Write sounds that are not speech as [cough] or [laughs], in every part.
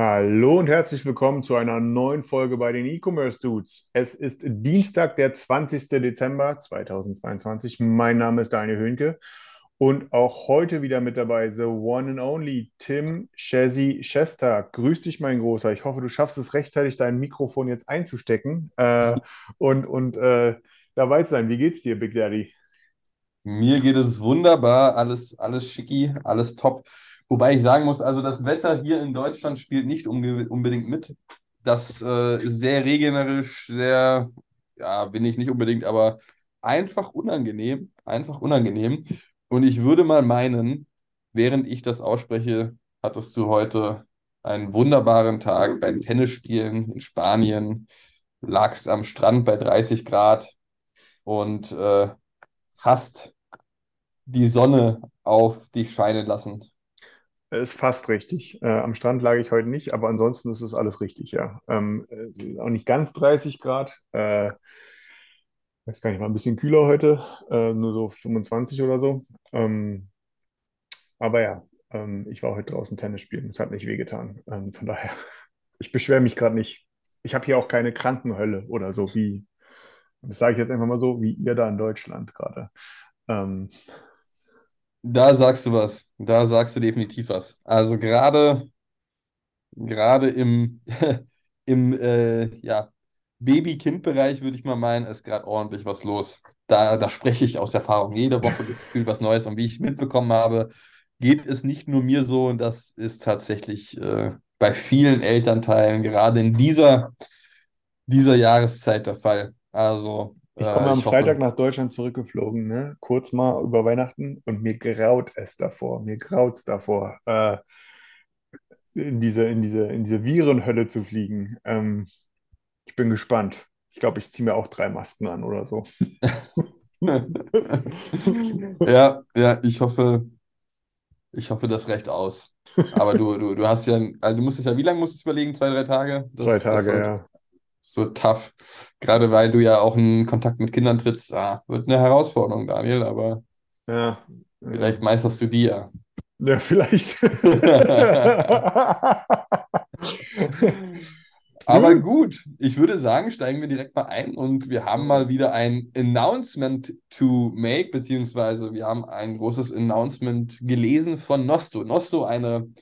Hallo und herzlich willkommen zu einer neuen Folge bei den E-Commerce Dudes. Es ist Dienstag, der 20. Dezember 2022. Mein Name ist Daniel Höhnke und auch heute wieder mit dabei the one and only Tim Shazzy Chester. Grüß dich, mein Großer. Ich hoffe, du schaffst es rechtzeitig, dein Mikrofon jetzt einzustecken äh, und, und äh, dabei zu sein. Wie geht's dir, Big Daddy? Mir geht es wunderbar, alles, alles schicki, alles top. Wobei ich sagen muss, also das Wetter hier in Deutschland spielt nicht unbedingt mit. Das äh, ist sehr regenerisch, sehr, ja, bin ich nicht unbedingt, aber einfach unangenehm, einfach unangenehm. Und ich würde mal meinen, während ich das ausspreche, hattest du heute einen wunderbaren Tag beim Tennisspielen in Spanien, lagst am Strand bei 30 Grad und äh, hast die Sonne auf dich scheinen lassen. Ist fast richtig. Äh, am Strand lag ich heute nicht, aber ansonsten ist es alles richtig, ja. Ähm, äh, auch nicht ganz 30 Grad. Äh, weiß gar nicht mal, ein bisschen kühler heute, äh, nur so 25 oder so. Ähm, aber ja, ähm, ich war heute draußen Tennis spielen. Es hat nicht wehgetan. Ähm, von daher, [laughs] ich beschwere mich gerade nicht. Ich habe hier auch keine Krankenhölle oder so, wie, das sage ich jetzt einfach mal so, wie ihr da in Deutschland gerade. Da sagst du was. Da sagst du definitiv was. Also gerade, gerade im, [laughs] im äh, ja, Baby-Kind-Bereich würde ich mal meinen, ist gerade ordentlich was los. Da, da spreche ich aus Erfahrung. Jede Woche gefühlt was Neues. Und wie ich mitbekommen habe, geht es nicht nur mir so. Und das ist tatsächlich äh, bei vielen Elternteilen gerade in dieser, dieser Jahreszeit der Fall. Also, Ich äh, komme am ich hoffe, Freitag nach Deutschland zurückgeflogen, ne? Kurz mal über Weihnachten und mir graut es davor, mir graut es davor, äh, in diese, in diese, in diese Virenhölle zu fliegen. Ähm, ich bin gespannt. Ich glaube, ich ziehe mir auch drei Masken an oder so. [laughs] Ja, ja, ich hoffe, ich hoffe, das reicht aus. Aber du, du, du hast ja, also du musstest ja, wie lange musst du es überlegen? Zwei, drei Tage? Das, Zwei das Tage, sollte- ja. So tough. Gerade weil du ja auch in Kontakt mit Kindern trittst. Ah, wird eine Herausforderung, Daniel, aber Ja, vielleicht meisterst du die ja. ja, vielleicht. [laughs] Aber gut, ich würde sagen, steigen wir direkt mal ein und wir haben mal wieder ein Announcement to make, beziehungsweise wir haben ein großes Announcement gelesen von Nosto. Nosto, eine,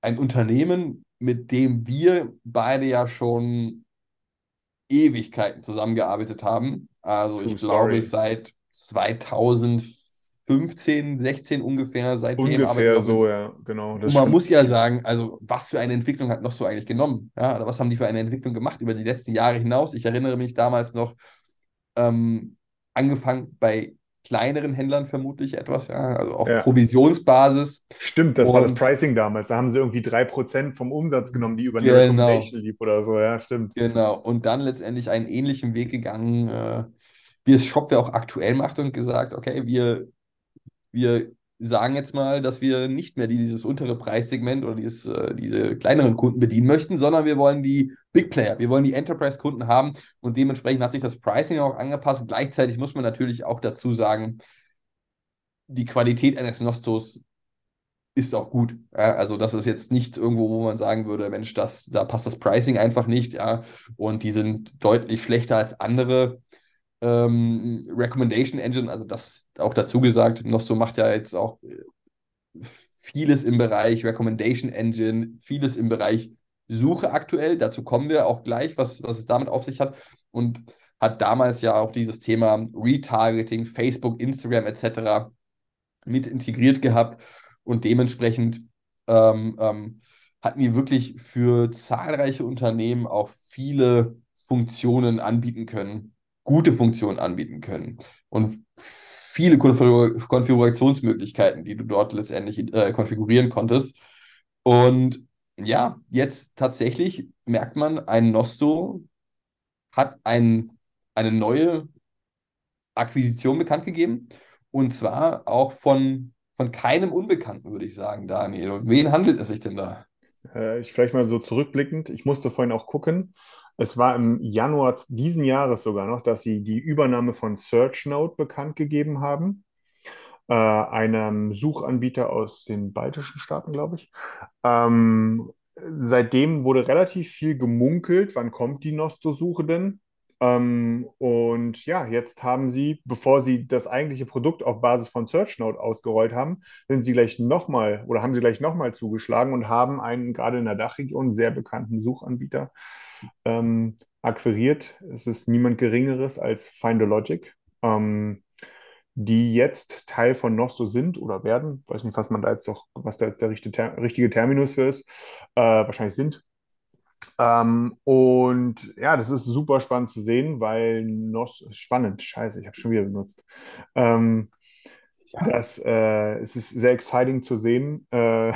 ein Unternehmen, mit dem wir beide ja schon Ewigkeiten zusammengearbeitet haben. Also True ich glaube story. seit 2015, 16 ungefähr, seitdem Ungefähr so, ja, genau. Das und man stimmt. muss ja sagen, also was für eine Entwicklung hat Nosto eigentlich genommen? Ja, oder was haben die für eine Entwicklung gemacht über die letzten Jahre hinaus? Ich erinnere mich damals noch, ähm, angefangen bei kleineren Händlern vermutlich etwas, ja, also auf Ja. Provisionsbasis. Stimmt, das war das Und- Pricing damals. Da haben sie irgendwie 3% vom Umsatz genommen, die über Genau. Recommendation lief oder so. Ja, stimmt. Genau. Und dann letztendlich einen ähnlichen Weg gegangen, äh, wie es Shopware auch aktuell macht und gesagt, okay, wir, wir sagen jetzt mal, dass wir nicht mehr dieses untere Preissegment oder dieses, äh, diese kleineren Kunden bedienen möchten, sondern wir wollen die Big Player, wir wollen die Enterprise-Kunden haben und dementsprechend hat sich das Pricing auch angepasst. Gleichzeitig muss man natürlich auch dazu sagen, die Qualität eines Nostos ist auch gut. Ja, also das ist jetzt nicht irgendwo, wo man sagen würde, Mensch, das, da passt das Pricing einfach nicht, ja, und die sind deutlich schlechter als andere ähm, Recommendation Engine, also das auch dazu gesagt, Nosto macht ja jetzt auch äh, vieles im Bereich Recommendation Engine, vieles im Bereich Suche aktuell, dazu kommen wir auch gleich, was, was es damit auf sich hat und hat damals ja auch dieses Thema Retargeting, Facebook, Instagram etc. mit integriert gehabt und dementsprechend ähm, ähm, hatten die wirklich für zahlreiche Unternehmen auch viele Funktionen anbieten können, gute Funktionen anbieten können. Und viele Konfigurationsmöglichkeiten, die du dort letztendlich äh, konfigurieren konntest. Und ja, jetzt tatsächlich merkt man, ein Nosto hat ein, eine neue Akquisition bekannt gegeben. Und zwar auch von, von keinem Unbekannten, würde ich sagen, Daniel. Und wen handelt es sich denn da? Äh, ich vielleicht mal so zurückblickend, ich musste vorhin auch gucken. Es war im Januar diesen Jahres sogar noch, dass sie die Übernahme von SearchNote bekannt gegeben haben, äh, einem Suchanbieter aus den baltischen Staaten, glaube ich. Ähm, seitdem wurde relativ viel gemunkelt, wann kommt die Nosto-Suche denn? Ähm, und ja, jetzt haben sie, bevor sie das eigentliche Produkt auf Basis von SearchNote ausgerollt haben, sind sie gleich nochmal oder haben sie gleich nochmal zugeschlagen und haben einen gerade in der Dachregion sehr bekannten Suchanbieter ähm, akquiriert. Es ist niemand Geringeres als Findologic, ähm, die jetzt Teil von Nosto sind oder werden. Ich weiß nicht, was man da jetzt doch, was da jetzt der richtige, richtige Terminus für ist. Äh, wahrscheinlich sind ähm, und ja, das ist super spannend zu sehen, weil noch spannend, scheiße, ich habe schon wieder benutzt. Ähm, das, äh, es ist sehr exciting zu sehen, äh,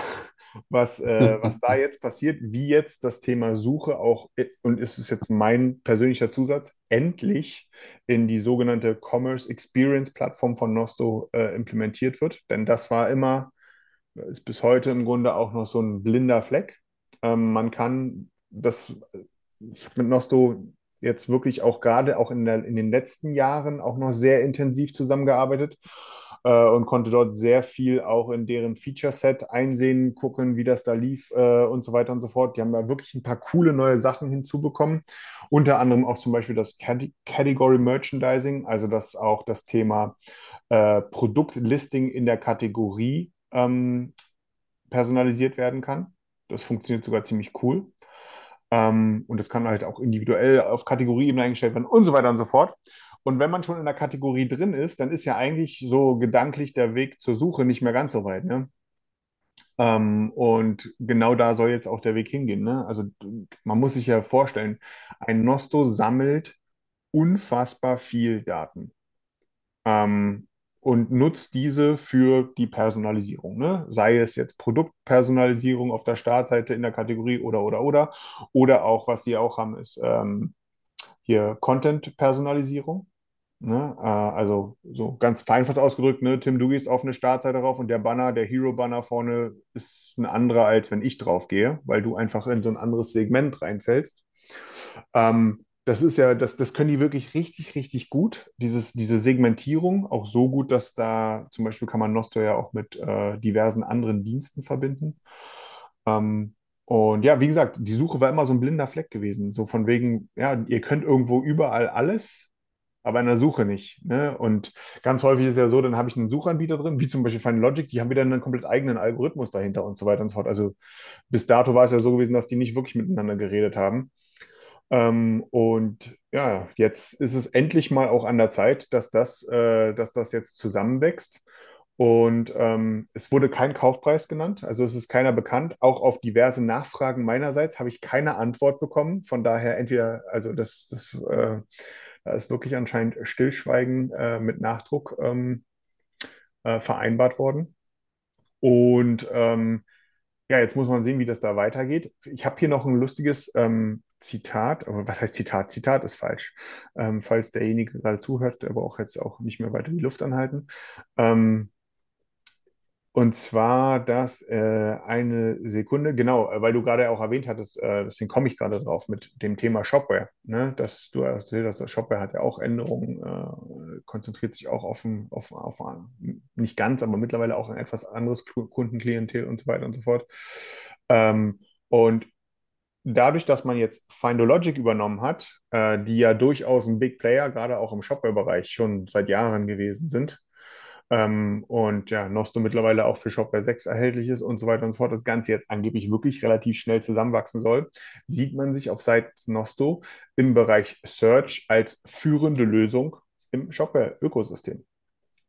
was, äh, was da jetzt passiert, wie jetzt das Thema Suche auch, und ist es jetzt mein persönlicher Zusatz, endlich in die sogenannte Commerce Experience Plattform von Nosto äh, implementiert wird. Denn das war immer, ist bis heute im Grunde auch noch so ein blinder Fleck. Ähm, man kann das, ich habe mit Nosto jetzt wirklich auch gerade auch in, der, in den letzten Jahren auch noch sehr intensiv zusammengearbeitet äh, und konnte dort sehr viel auch in deren Feature-Set einsehen, gucken, wie das da lief äh, und so weiter und so fort. Die haben da wirklich ein paar coole neue Sachen hinzubekommen. Unter anderem auch zum Beispiel das Category Merchandising, also dass auch das Thema äh, Produktlisting in der Kategorie ähm, personalisiert werden kann. Das funktioniert sogar ziemlich cool. Ähm, und das kann halt auch individuell auf Kategorieebene eingestellt werden und so weiter und so fort. Und wenn man schon in der Kategorie drin ist, dann ist ja eigentlich so gedanklich der Weg zur Suche nicht mehr ganz so weit. Ne? Ähm, und genau da soll jetzt auch der Weg hingehen. Ne? Also man muss sich ja vorstellen, ein Nosto sammelt unfassbar viel Daten. Ähm, und nutzt diese für die Personalisierung. Ne? Sei es jetzt Produktpersonalisierung auf der Startseite in der Kategorie oder, oder, oder. Oder auch, was sie auch haben, ist ähm, hier Content-Personalisierung. Ne? Äh, also so ganz vereinfacht ausgedrückt, ne? Tim, du gehst auf eine Startseite drauf und der Banner, der Hero-Banner vorne ist ein anderer, als wenn ich drauf gehe, weil du einfach in so ein anderes Segment reinfällst. Ähm, das ist ja, das, das können die wirklich richtig, richtig gut. Dieses, diese Segmentierung, auch so gut, dass da zum Beispiel kann man Nosto ja auch mit äh, diversen anderen Diensten verbinden. Ähm, und ja, wie gesagt, die Suche war immer so ein blinder Fleck gewesen. So von wegen, ja, ihr könnt irgendwo überall alles, aber in der Suche nicht. Ne? Und ganz häufig ist ja so, dann habe ich einen Suchanbieter drin, wie zum Beispiel Final Logic, die haben wieder einen komplett eigenen Algorithmus dahinter und so weiter und so fort. Also bis dato war es ja so gewesen, dass die nicht wirklich miteinander geredet haben. Ähm, und ja, jetzt ist es endlich mal auch an der Zeit, dass das, äh, dass das jetzt zusammenwächst. Und ähm, es wurde kein Kaufpreis genannt, also es ist keiner bekannt. Auch auf diverse Nachfragen meinerseits habe ich keine Antwort bekommen. Von daher entweder, also das, das äh, da ist wirklich anscheinend Stillschweigen äh, mit Nachdruck ähm, äh, vereinbart worden. Und ähm, ja, jetzt muss man sehen, wie das da weitergeht. Ich habe hier noch ein lustiges ähm, Zitat, aber was heißt Zitat? Zitat ist falsch. Ähm, falls derjenige gerade zuhört, der braucht jetzt auch nicht mehr weiter die Luft anhalten. Ähm, und zwar das äh, eine Sekunde, genau, äh, weil du gerade auch erwähnt hattest, äh, deswegen komme ich gerade drauf mit dem Thema Shopware. Ne? Dass du erzählt hast, das Shopware hat ja auch Änderungen, äh, konzentriert sich auch auf, ein, auf, auf ein, nicht ganz, aber mittlerweile auch ein etwas anderes Kundenklientel und so weiter und so fort. Ähm, und dadurch, dass man jetzt Findologic übernommen hat, äh, die ja durchaus ein Big Player, gerade auch im Shopware-Bereich schon seit Jahren gewesen sind, ähm, und ja, Nosto mittlerweile auch für Shopware 6 erhältlich ist und so weiter und so fort, das Ganze jetzt angeblich wirklich relativ schnell zusammenwachsen soll, sieht man sich auf Seiten Nosto im Bereich Search als führende Lösung im Shopware-Ökosystem.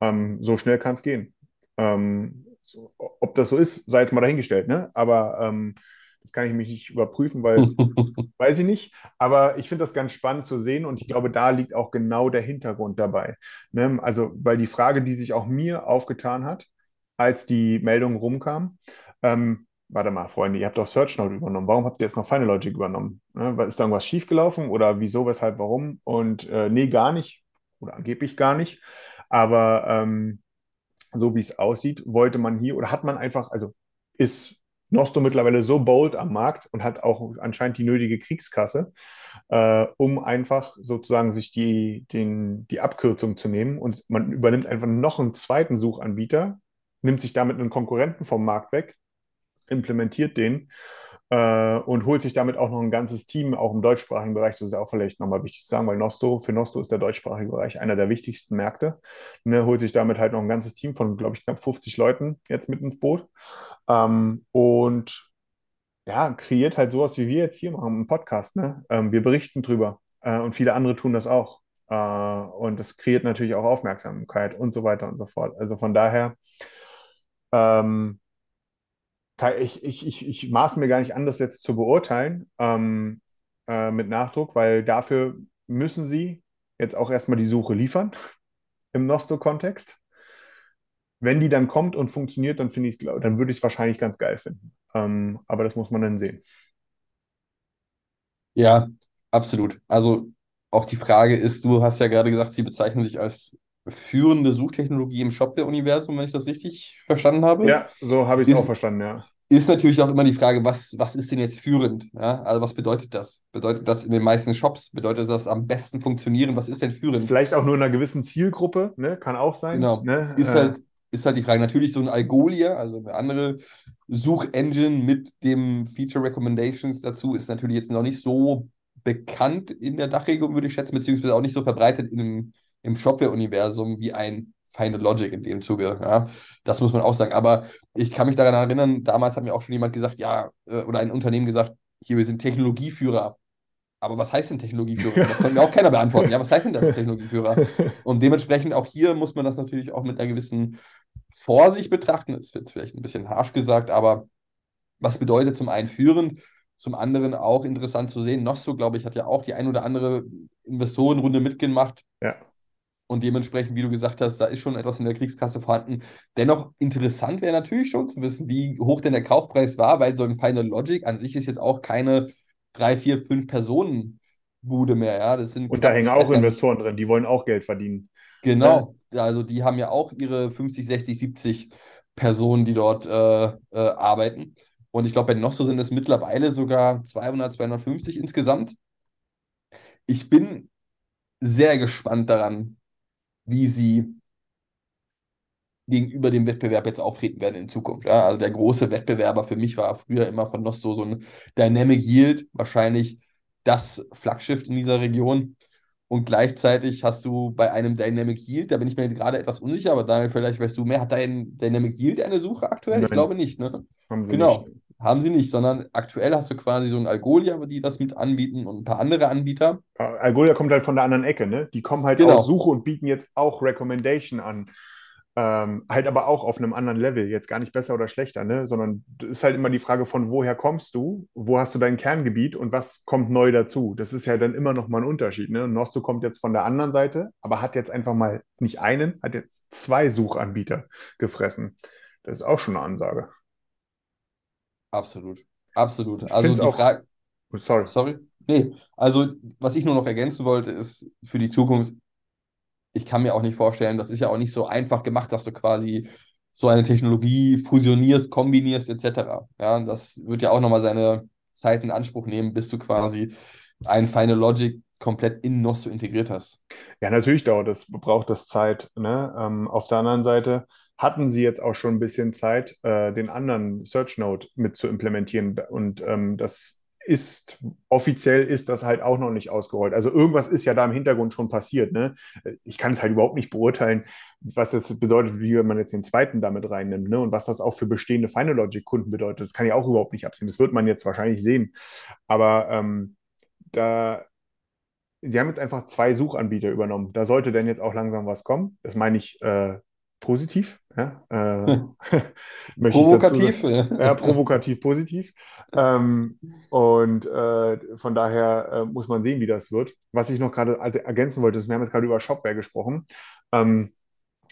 Ähm, so schnell kann es gehen. Ähm, so, ob das so ist, sei jetzt mal dahingestellt, ne? aber ähm, Das kann ich mich nicht überprüfen, weil [laughs] weiß ich nicht. Aber ich finde das ganz spannend zu sehen und ich glaube, da liegt auch genau der Hintergrund dabei. Ne? Also, weil die Frage, die sich auch mir aufgetan hat, als die Meldung rumkam, ähm, warte mal, Freunde, ihr habt doch SearchNote übernommen. Warum habt ihr jetzt noch Final Logic übernommen? Ne? Ist da irgendwas schiefgelaufen oder wieso, weshalb, warum? Und äh, nee, gar nicht oder angeblich gar nicht. Aber ähm, so wie es aussieht, wollte man hier oder hat man einfach, also ist Nosto mittlerweile so bold am Markt und hat auch anscheinend die nötige Kriegskasse, äh, um einfach sozusagen sich die, den, die Abkürzung zu nehmen. Und man übernimmt einfach noch einen zweiten Suchanbieter, nimmt sich damit einen Konkurrenten vom Markt weg, implementiert den äh, und holt sich damit auch noch ein ganzes Team, auch im deutschsprachigen Bereich. Das ist auch vielleicht nochmal wichtig zu sagen, weil Nosto, für Nosto ist der deutschsprachige Bereich einer der wichtigsten Märkte. Ne, holt sich damit halt noch ein ganzes Team von, glaube ich, knapp 50 Leuten jetzt mit ins Boot. Ähm, und ja, kreiert halt sowas, wie wir jetzt hier machen im Podcast. Ne? Ähm, wir berichten drüber äh, und viele andere tun das auch. Äh, und das kreiert natürlich auch Aufmerksamkeit und so weiter und so fort. Also von daher, ähm, ich, ich, ich, ich maße mir gar nicht an, das jetzt zu beurteilen ähm, äh, mit Nachdruck, weil dafür müssen sie jetzt auch erstmal die Suche liefern [laughs] im Nosto-Kontext. Wenn die dann kommt und funktioniert, dann finde ich, dann würde ich es wahrscheinlich ganz geil finden. Ähm, aber das muss man dann sehen. Ja, absolut. Also auch die Frage ist, du hast ja gerade gesagt, sie bezeichnen sich als führende Suchtechnologie im Shopware-Universum, wenn ich das richtig verstanden habe. Ja, so habe ich es auch verstanden, ja. Ist natürlich auch immer die Frage, was, was ist denn jetzt führend? Ja? Also was bedeutet das? Bedeutet das in den meisten Shops? Bedeutet das am besten funktionieren? Was ist denn führend? Vielleicht auch nur in einer gewissen Zielgruppe, ne? kann auch sein. Genau. Ne? Ist, halt, ist halt die Frage. Natürlich so ein Algolia, also eine andere Suchengine mit dem Feature Recommendations dazu, ist natürlich jetzt noch nicht so bekannt in der Dachregion, würde ich schätzen, beziehungsweise auch nicht so verbreitet im, im Shopware-Universum wie ein Final Logic in dem Zuge. Ja, das muss man auch sagen. Aber ich kann mich daran erinnern, damals hat mir auch schon jemand gesagt, ja, äh, oder ein Unternehmen gesagt, hier, wir sind Technologieführer. Aber was heißt denn Technologieführer? Das kann mir auch keiner beantworten. Ja, was heißt denn das Technologieführer? Und dementsprechend auch hier muss man das natürlich auch mit einer gewissen Vorsicht betrachten. Das wird vielleicht ein bisschen harsch gesagt, aber was bedeutet zum einen führend, zum anderen auch interessant zu sehen. Nosso, glaube ich, hat ja auch die ein oder andere Investorenrunde mitgemacht. Ja. Und dementsprechend, wie du gesagt hast, da ist schon etwas in der Kriegskasse vorhanden. Dennoch interessant wäre natürlich schon zu wissen, wie hoch denn der Kaufpreis war, weil so ein Final Logic an sich ist jetzt auch keine drei, vier, fünf Personen Bude mehr. Ja? Das sind Und da hängen auch Investoren drin, die wollen auch Geld verdienen. Genau, ja. also die haben ja auch ihre 50, 60, 70 Personen, die dort äh, äh, arbeiten. Und ich glaube, bei Nosso sind es mittlerweile sogar 200, 250 insgesamt. Ich bin sehr gespannt daran, wie sie gegenüber dem Wettbewerb jetzt auftreten werden in Zukunft. Ja? Also der große Wettbewerber für mich war früher immer von Nosto so ein Dynamic Yield, wahrscheinlich das Flaggschiff in dieser Region. Und gleichzeitig hast du bei einem Dynamic Yield, da bin ich mir gerade etwas unsicher, aber Daniel, vielleicht weißt du mehr, hat dein Dynamic Yield eine Suche aktuell? Nein. Ich glaube nicht, ne? genau. Nicht. Haben sie nicht, sondern aktuell hast du quasi so ein Algolia, die das mit anbieten und ein paar andere Anbieter. Algolia kommt halt von der anderen Ecke, ne? Die kommen halt genau. aus Suche und bieten jetzt auch Recommendation an. Ähm, halt aber auch auf einem anderen Level, jetzt gar nicht besser oder schlechter, ne? sondern ist halt immer die Frage von woher kommst du, wo hast du dein Kerngebiet und was kommt neu dazu. Das ist ja dann immer noch mal ein Unterschied. Ne? Nosto kommt jetzt von der anderen Seite, aber hat jetzt einfach mal nicht einen, hat jetzt zwei Suchanbieter gefressen. Das ist auch schon eine Ansage. Absolut. Absolut. Also die Frage. Oh, sorry. Sorry. Nee, also was ich nur noch ergänzen wollte, ist für die Zukunft, ich kann mir auch nicht vorstellen, das ist ja auch nicht so einfach gemacht, dass du quasi so eine Technologie fusionierst, kombinierst, etc. Ja, das wird ja auch nochmal seine Zeit in Anspruch nehmen, bis du quasi ein Final Logic komplett in Nosto integriert hast. Ja, natürlich dauert das, braucht das Zeit. Ne? Ähm, auf der anderen Seite, hatten sie jetzt auch schon ein bisschen Zeit, äh, den anderen Search Node mit zu implementieren. Und ähm, das ist offiziell ist das halt auch noch nicht ausgerollt. Also irgendwas ist ja da im Hintergrund schon passiert. Ne? Ich kann es halt überhaupt nicht beurteilen, was das bedeutet, wie man jetzt den zweiten damit reinnimmt ne? und was das auch für bestehende Final Logic Kunden bedeutet. Das kann ich auch überhaupt nicht absehen. Das wird man jetzt wahrscheinlich sehen. Aber ähm, da Sie haben jetzt einfach zwei Suchanbieter übernommen. Da sollte denn jetzt auch langsam was kommen. Das meine ich äh, positiv. Ja, äh, [laughs] provokativ. ja, provokativ positiv. Ähm, und äh, von daher äh, muss man sehen, wie das wird. Was ich noch gerade ergänzen wollte, ist, wir haben jetzt gerade über Shopware gesprochen. Ähm,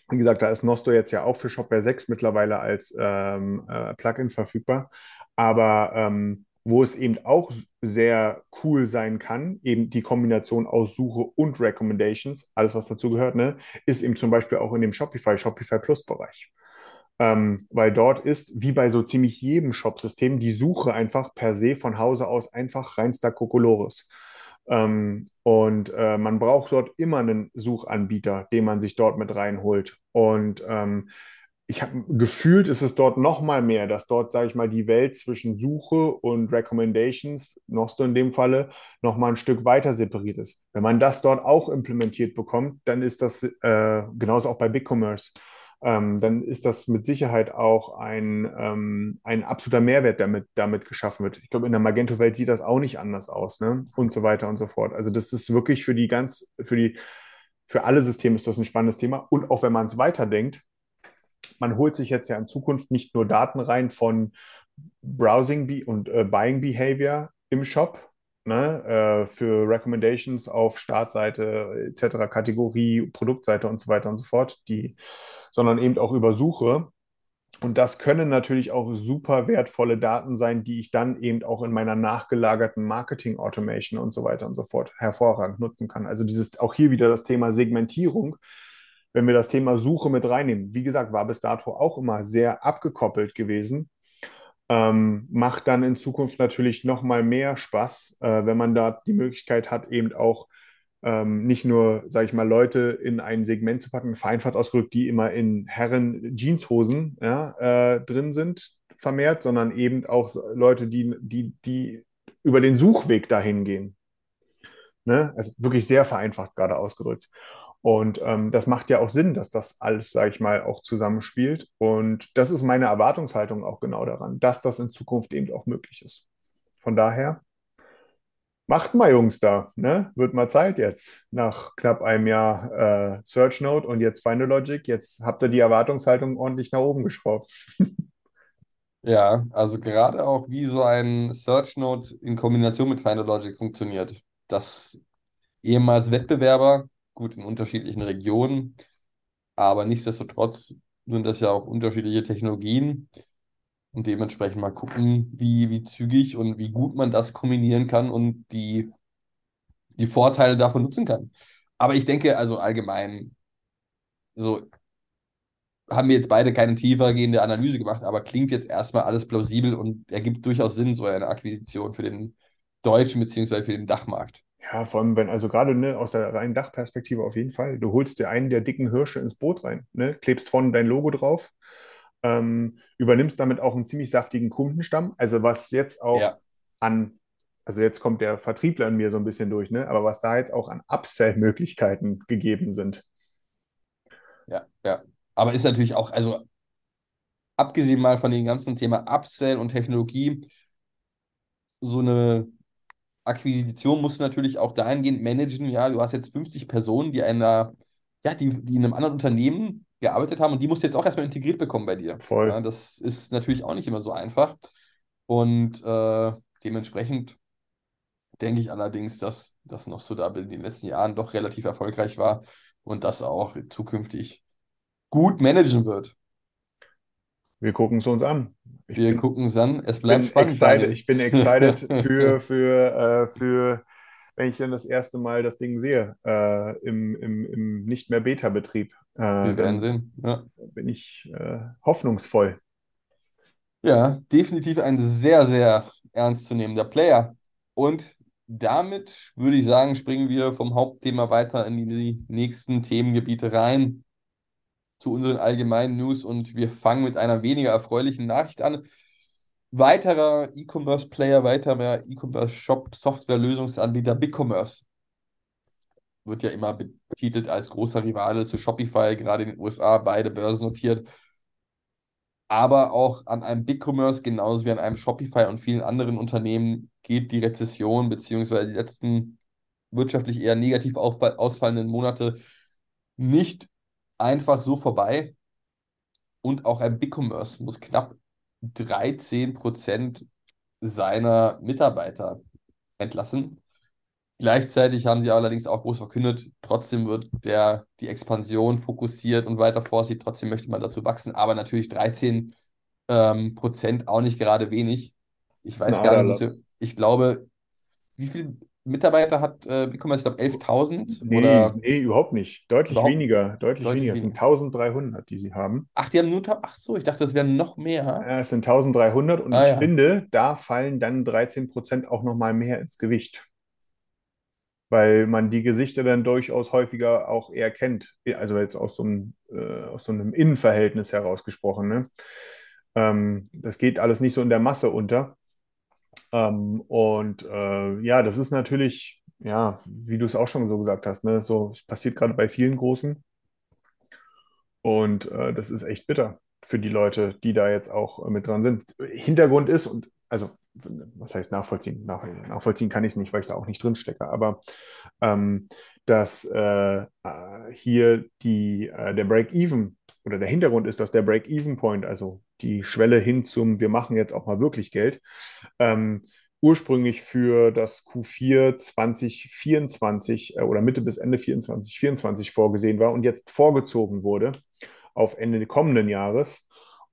wie gesagt, da ist Nosto jetzt ja auch für Shopware 6 mittlerweile als ähm, äh, Plugin verfügbar. Aber ähm, wo es eben auch sehr cool sein kann, eben die Kombination aus Suche und Recommendations, alles was dazu gehört, ne, ist eben zum Beispiel auch in dem Shopify, Shopify Plus Bereich. Ähm, weil dort ist, wie bei so ziemlich jedem Shop-System, die Suche einfach per se von Hause aus einfach reinster Kokolores. Ähm, und äh, man braucht dort immer einen Suchanbieter, den man sich dort mit reinholt. Und ähm, ich habe gefühlt, ist es dort noch mal mehr, dass dort, sage ich mal, die Welt zwischen Suche und Recommendations, noch so in dem Falle, noch mal ein Stück weiter separiert ist. Wenn man das dort auch implementiert bekommt, dann ist das äh, genauso auch bei BigCommerce. Ähm, dann ist das mit Sicherheit auch ein, ähm, ein absoluter Mehrwert, der damit, damit geschaffen wird. Ich glaube, in der Magento-Welt sieht das auch nicht anders aus, ne? Und so weiter und so fort. Also das ist wirklich für die ganz, für die, für alle Systeme ist das ein spannendes Thema. Und auch wenn man es weiterdenkt, man holt sich jetzt ja in Zukunft nicht nur Daten rein von Browsing und äh, Buying Behavior im Shop, ne, äh, für Recommendations auf Startseite etc., Kategorie, Produktseite und so weiter und so fort, die, sondern eben auch über Suche. Und das können natürlich auch super wertvolle Daten sein, die ich dann eben auch in meiner nachgelagerten Marketing Automation und so weiter und so fort hervorragend nutzen kann. Also dieses auch hier wieder das Thema Segmentierung wenn wir das Thema Suche mit reinnehmen, wie gesagt, war bis dato auch immer sehr abgekoppelt gewesen. Ähm, macht dann in Zukunft natürlich noch mal mehr Spaß, äh, wenn man da die Möglichkeit hat, eben auch ähm, nicht nur, sage ich mal, Leute in ein Segment zu packen, vereinfacht ausgedrückt, die immer in Herren Jeanshosen ja, äh, drin sind, vermehrt, sondern eben auch Leute, die, die, die über den Suchweg dahin gehen. Ne? Also wirklich sehr vereinfacht gerade ausgedrückt. Und ähm, das macht ja auch Sinn, dass das alles, sage ich mal, auch zusammenspielt. Und das ist meine Erwartungshaltung auch genau daran, dass das in Zukunft eben auch möglich ist. Von daher, macht mal, Jungs, da. Ne? Wird mal Zeit jetzt, nach knapp einem Jahr äh, Search Note und jetzt Final Logic. Jetzt habt ihr die Erwartungshaltung ordentlich nach oben geschraubt. [laughs] Ja, also gerade auch wie so ein Search Note in Kombination mit Final Logic funktioniert. Das ehemals Wettbewerber gut in unterschiedlichen Regionen, aber nichtsdestotrotz sind das ja auch unterschiedliche Technologien und dementsprechend mal gucken, wie, wie zügig und wie gut man das kombinieren kann und die, die Vorteile davon nutzen kann. Aber ich denke, also allgemein, so haben wir jetzt beide keine tiefer gehende Analyse gemacht, aber klingt jetzt erstmal alles plausibel und ergibt durchaus Sinn, so eine Akquisition für den deutschen bzw. für den Dachmarkt. Ja, vor allem, wenn, also gerade ne, aus der reinen Dachperspektive auf jeden Fall. Du holst dir einen der dicken Hirsche ins Boot rein, ne, klebst vorne dein Logo drauf, ähm, übernimmst damit auch einen ziemlich saftigen Kundenstamm. Also was jetzt auch ja. an, also jetzt kommt der Vertriebler in mir so ein bisschen durch, ne, aber was da jetzt auch an Upsell-Möglichkeiten gegeben sind. Ja, ja. Aber ist natürlich auch, also abgesehen mal von dem ganzen Thema Upsell und Technologie, so eine Akquisition musst du natürlich auch dahingehend managen, ja, du hast jetzt 50 Personen, die einer, ja, die, die in einem anderen Unternehmen gearbeitet haben und die musst du jetzt auch erstmal integriert bekommen bei dir. Voll. Ja, das ist natürlich auch nicht immer so einfach. Und äh, dementsprechend denke ich allerdings, dass das noch so da in den letzten Jahren doch relativ erfolgreich war und das auch zukünftig gut managen wird. Wir gucken es uns an. Ich wir gucken es an. Es bleibt spannend. Excited. Ich bin excited [laughs] für, für, äh, für, wenn ich dann das erste Mal das Ding sehe, äh, im, im, im nicht mehr Beta-Betrieb. Äh, wir werden sehen. Ja. Bin ich äh, hoffnungsvoll. Ja, definitiv ein sehr, sehr ernstzunehmender Player. Und damit würde ich sagen, springen wir vom Hauptthema weiter in die nächsten Themengebiete rein zu unseren allgemeinen News und wir fangen mit einer weniger erfreulichen Nachricht an. Weiterer E-Commerce-Player, weiterer E-Commerce-Shop, Software-Lösungsanbieter BigCommerce wird ja immer betitelt als großer Rivale zu Shopify, gerade in den USA, beide börsennotiert. Aber auch an einem BigCommerce, genauso wie an einem Shopify und vielen anderen Unternehmen, geht die Rezession bzw. die letzten wirtschaftlich eher negativ ausfallenden Monate nicht einfach so vorbei. und auch ein BigCommerce muss knapp 13 Prozent seiner Mitarbeiter entlassen. Gleichzeitig haben sie allerdings auch groß verkündet, trotzdem wird der, die Expansion fokussiert und weiter vorsieht, trotzdem möchte man dazu wachsen, aber natürlich 13 ähm, Prozent auch nicht gerade wenig. Ich weiß gar nicht, ich glaube, wie viele Mitarbeiter hat äh, BigCommerce? Ich glaube 11.000 Nee, oder nee, überhaupt nicht. Deutlich Überhaupt- weniger. Deutlich deutlich weniger. Es sind weniger. 1300, die sie haben. Ach, die haben nur, ach so, ich dachte, das wären noch mehr. Äh, Es sind 1300 und Ah, ich ja. finde, da fallen dann 13% auch nochmal mehr ins Gewicht. Weil man die Gesichter dann durchaus häufiger auch eher kennt. Also jetzt aus so einem, äh, aus so einem Innenverhältnis heraus gesprochen. Ne? Ähm, das geht alles nicht so in der Masse unter. Ähm, und äh, ja, das ist natürlich, ja, wie du es auch schon so gesagt hast, ne? So passiert gerade bei vielen Großen. Und äh, das ist echt bitter für die Leute, die da jetzt auch äh, mit dran sind. Hintergrund ist, und also, was heißt nachvollziehen? Nach, nachvollziehen kann ich es nicht, weil ich da auch nicht drin stecke, aber ähm, dass äh, äh, hier die, äh, der Break-Even oder der Hintergrund ist, dass der Break-Even-Point, also die Schwelle hin zum, wir machen jetzt auch mal wirklich Geld, ähm, ursprünglich für das Q4 2024 äh, oder Mitte bis Ende 24, 24 vorgesehen war und jetzt vorgezogen wurde auf Ende kommenden Jahres.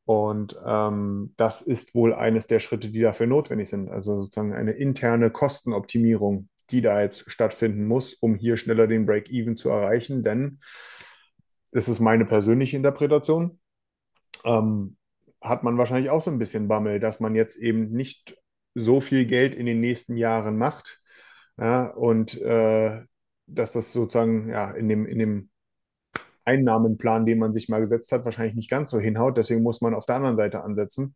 Und ähm, das ist wohl eines der Schritte, die dafür notwendig sind. Also sozusagen eine interne Kostenoptimierung, die da jetzt stattfinden muss, um hier schneller den Break-Even zu erreichen. Denn, das ist meine persönliche Interpretation, ähm, hat man wahrscheinlich auch so ein bisschen Bammel, dass man jetzt eben nicht so viel Geld in den nächsten Jahren macht. Ja, und äh, dass das sozusagen ja, in dem, in dem Einnahmenplan, den man sich mal gesetzt hat, wahrscheinlich nicht ganz so hinhaut. Deswegen muss man auf der anderen Seite ansetzen.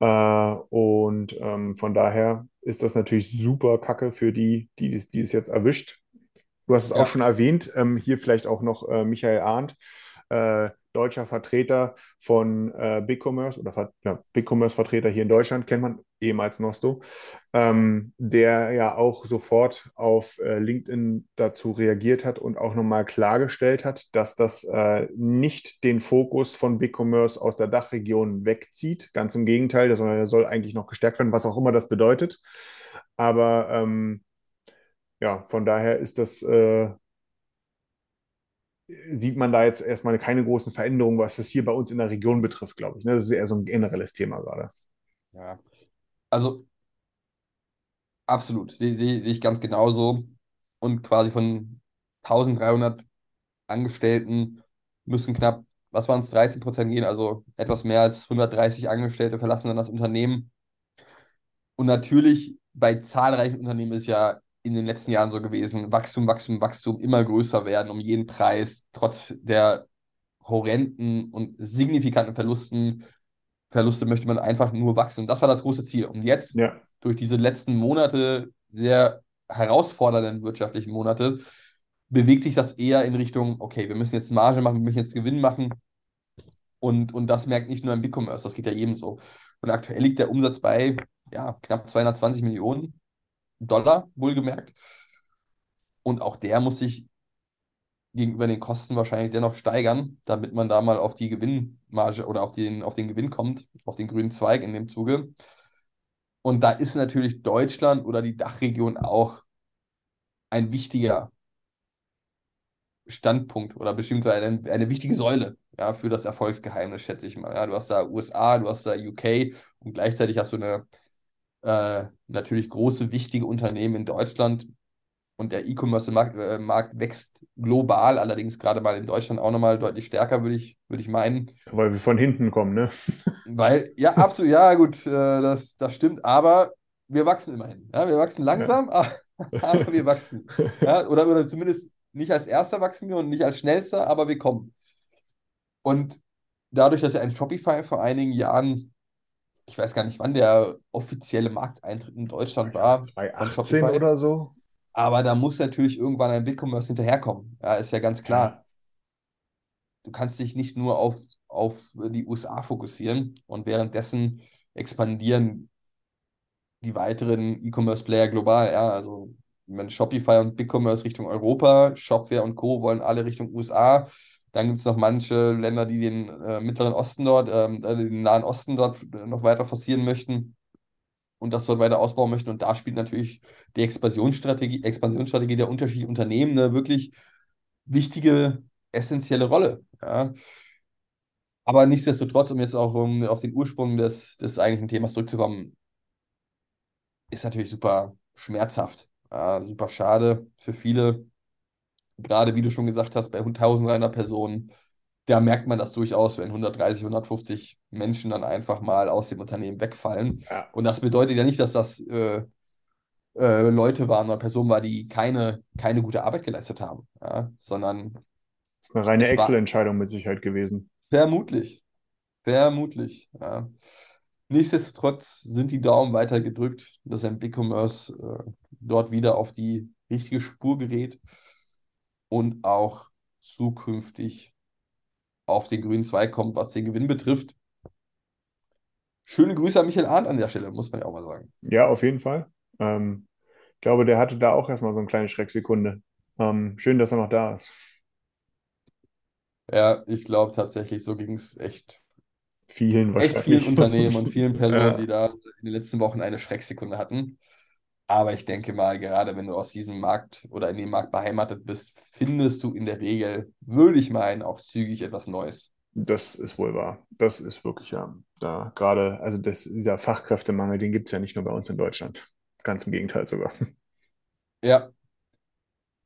Äh, und ähm, von daher ist das natürlich super Kacke für die, die, es- die es jetzt erwischt. Du hast es Ja. auch schon erwähnt, ähm, hier vielleicht auch noch äh, Michael Arndt, äh, deutscher Vertreter von äh, BigCommerce oder ja, BigCommerce-Vertreter hier in Deutschland, kennt man ehemals Nosto, ähm, der ja auch sofort auf äh, LinkedIn dazu reagiert hat und auch nochmal klargestellt hat, dass das äh, nicht den Fokus von BigCommerce aus der Dachregion wegzieht. Ganz im Gegenteil, sondern er soll eigentlich noch gestärkt werden, was auch immer das bedeutet. Aber ähm, ja, von daher ist das, äh, sieht man da jetzt erstmal keine großen Veränderungen, was das hier bei uns in der Region betrifft, glaube ich. Ne? Das ist eher so ein generelles Thema gerade. Ja. Also absolut, sehe sehe ich ganz genauso. Und quasi von 1300 Angestellten müssen knapp, was waren es, 13 Prozent gehen, also etwas mehr als 130 Angestellte verlassen dann das Unternehmen. Und natürlich bei zahlreichen Unternehmen ist ja in den letzten Jahren so gewesen, Wachstum, Wachstum, Wachstum immer größer werden um jeden Preis, trotz der horrenden und signifikanten Verlusten. Verluste möchte man einfach nur wachsen. Und das war das große Ziel. Und jetzt Ja, durch diese letzten Monate, sehr herausfordernden wirtschaftlichen Monate, bewegt sich das eher in Richtung, okay, wir müssen jetzt Marge machen, wir müssen jetzt Gewinn machen. Und, und das merkt nicht nur ein BigCommerce, das geht ja jedem so. Und aktuell liegt der Umsatz bei ja, knapp 220 Millionen Dollar, wohlgemerkt. Und auch der muss sich gegenüber den Kosten wahrscheinlich dennoch steigern, damit man da mal auf die Gewinnmarge oder auf den, auf den Gewinn kommt, auf den grünen Zweig in dem Zuge. Und da ist natürlich Deutschland oder die Dachregion auch ein wichtiger Standpunkt oder beziehungsweise eine, eine wichtige Säule ja, für das Erfolgsgeheimnis, schätze ich mal. Ja, du hast da USA, du hast da UK und gleichzeitig hast du eine äh, natürlich große, wichtige Unternehmen in Deutschland und der E-Commerce-Markt äh, Markt wächst global, allerdings gerade mal in Deutschland auch nochmal deutlich stärker, würde ich, würde ich meinen. weil wir von hinten kommen, ne? [laughs] Weil, ja, absolut, ja, gut, äh, das, das stimmt, aber wir wachsen immerhin. Ja, wir wachsen langsam, aber, [laughs] aber wir wachsen. Ja, oder, oder zumindest nicht als Erster wachsen wir und nicht als Schnellster, aber wir kommen. Und dadurch, dass ja ein Shopify vor einigen Jahren, ich weiß gar nicht, wann der offizielle Markteintritt in Deutschland war, von 2018 Shopify, oder so. aber da muss natürlich irgendwann ein BigCommerce hinterherkommen. Ja, ist ja ganz klar. Du kannst dich nicht nur auf, auf die USA fokussieren und währenddessen expandieren die weiteren E-Commerce-Player global. Ja, also wenn Shopify und BigCommerce Richtung Europa, Shopware und Co. wollen alle Richtung USA. Dann gibt es noch manche Länder, die den äh, Mittleren Osten dort, ähm, äh, den Nahen Osten dort noch weiter forcieren möchten und das dort weiter ausbauen möchten. Und da spielt natürlich die Expansionsstrategie, Expansionsstrategie der unterschiedlichen Unternehmen eine wirklich wichtige, essentielle Rolle. Ja. Aber nichtsdestotrotz, um jetzt auch um, auf den Ursprung des, des eigentlichen Themas zurückzukommen, ist natürlich super schmerzhaft, ja, super schade für viele. Gerade wie du schon gesagt hast, bei 1300 Personen, da merkt man das durchaus, wenn 130, 150 Menschen dann einfach mal aus dem Unternehmen wegfallen. Ja. Und das bedeutet ja nicht, dass das äh, äh, Leute waren oder Personen waren, die keine, keine gute Arbeit geleistet haben, ja, sondern Das ist eine reine Excel-Entscheidung mit Sicherheit gewesen. vermutlich, vermutlich, ja. Nichtsdestotrotz sind die Daumen weiter gedrückt, dass ein BigCommerce äh, dort wieder auf die richtige Spur gerät und auch zukünftig auf den grünen Zweig kommt, was den Gewinn betrifft. Schöne Grüße an Michael Arndt an der Stelle, muss man ja auch mal sagen. Ja, auf jeden Fall. Ähm, ich glaube, der hatte da auch erstmal so eine kleine Schrecksekunde. Ähm, schön, dass er noch da ist. Ja, ich glaube tatsächlich, so ging es echt, Vielen echt vielen Unternehmen und vielen [laughs] Personen, Ja. die da in den letzten Wochen eine Schrecksekunde hatten. Aber ich denke mal, gerade wenn du aus diesem Markt oder in dem Markt beheimatet bist, findest du in der Regel, würde ich meinen, auch zügig etwas Neues. Das ist wohl wahr. Das ist wirklich ja. Da gerade, also das, dieser Fachkräftemangel, den gibt es ja nicht nur bei uns in Deutschland. Ganz im Gegenteil sogar. Ja.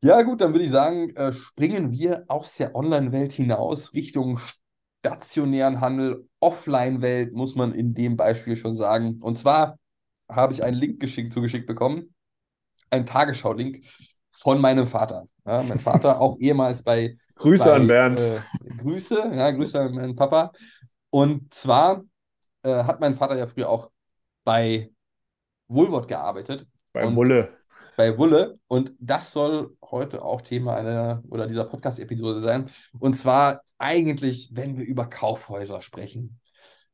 Ja, gut, dann würde ich sagen, äh, springen wir aus der Online-Welt hinaus Richtung stationären Handel, Offline-Welt, muss man in dem Beispiel schon sagen. Und zwar habe ich einen Link geschickt, zugeschickt bekommen, einen Tagesschau-Link von meinem Vater. Ja, mein Vater, auch [laughs] ehemals bei Grüße bei, an Bernd. Äh, Grüße, ja, Grüße an meinen Papa. Und zwar äh, hat mein Vater ja früher auch bei Woolworth gearbeitet, bei Mulle. bei Wulle. Und das soll heute auch Thema einer oder dieser Podcast-Episode sein. Und zwar eigentlich, wenn wir über Kaufhäuser sprechen,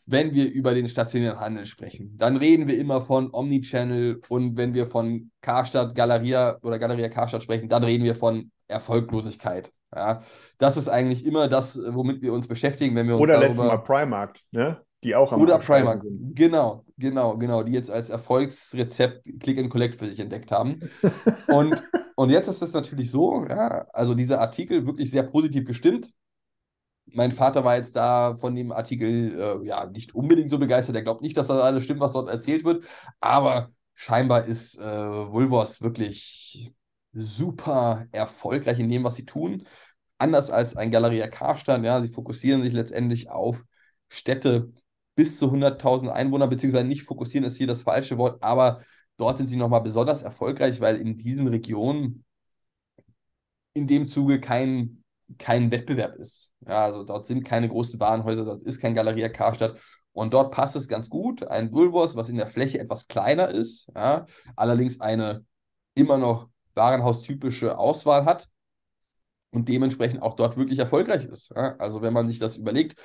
wenn wir über den stationären Handel sprechen, dann reden wir immer von Omnichannel und wenn wir von Karstadt, Galeria oder Galeria Karstadt sprechen, dann reden wir von Erfolglosigkeit. Ja, das ist eigentlich immer das, womit wir uns beschäftigen, wenn wir uns Oder letztes Mal Primark, ne? Die auch am oder Primark. sind. Genau, genau, genau. Die jetzt als Erfolgsrezept Click and Collect für sich entdeckt haben. [laughs] Und, und jetzt ist es natürlich so, ja, also dieser Artikel wirklich sehr positiv gestimmt. Mein Vater war jetzt da von dem Artikel äh, ja nicht unbedingt so begeistert. Er glaubt nicht, dass das alles stimmt, was dort erzählt wird. Aber scheinbar ist äh, Woolworths wirklich super erfolgreich in dem, was sie tun. Anders als ein Galeria Karstadt, ja, sie fokussieren sich letztendlich auf Städte bis zu 100.000 Einwohner, beziehungsweise nicht fokussieren ist hier das falsche Wort, aber dort sind sie nochmal besonders erfolgreich, weil in diesen Regionen in dem Zuge kein, kein Wettbewerb ist. Ja, also dort sind keine großen Warenhäuser, dort ist kein Galeria Karstadt und dort passt es ganz gut. Ein Woolworths, was in der Fläche etwas kleiner ist, ja, allerdings eine immer noch Warenhaustypische Auswahl hat und dementsprechend auch dort wirklich erfolgreich ist. Ja. Also wenn man sich das überlegt,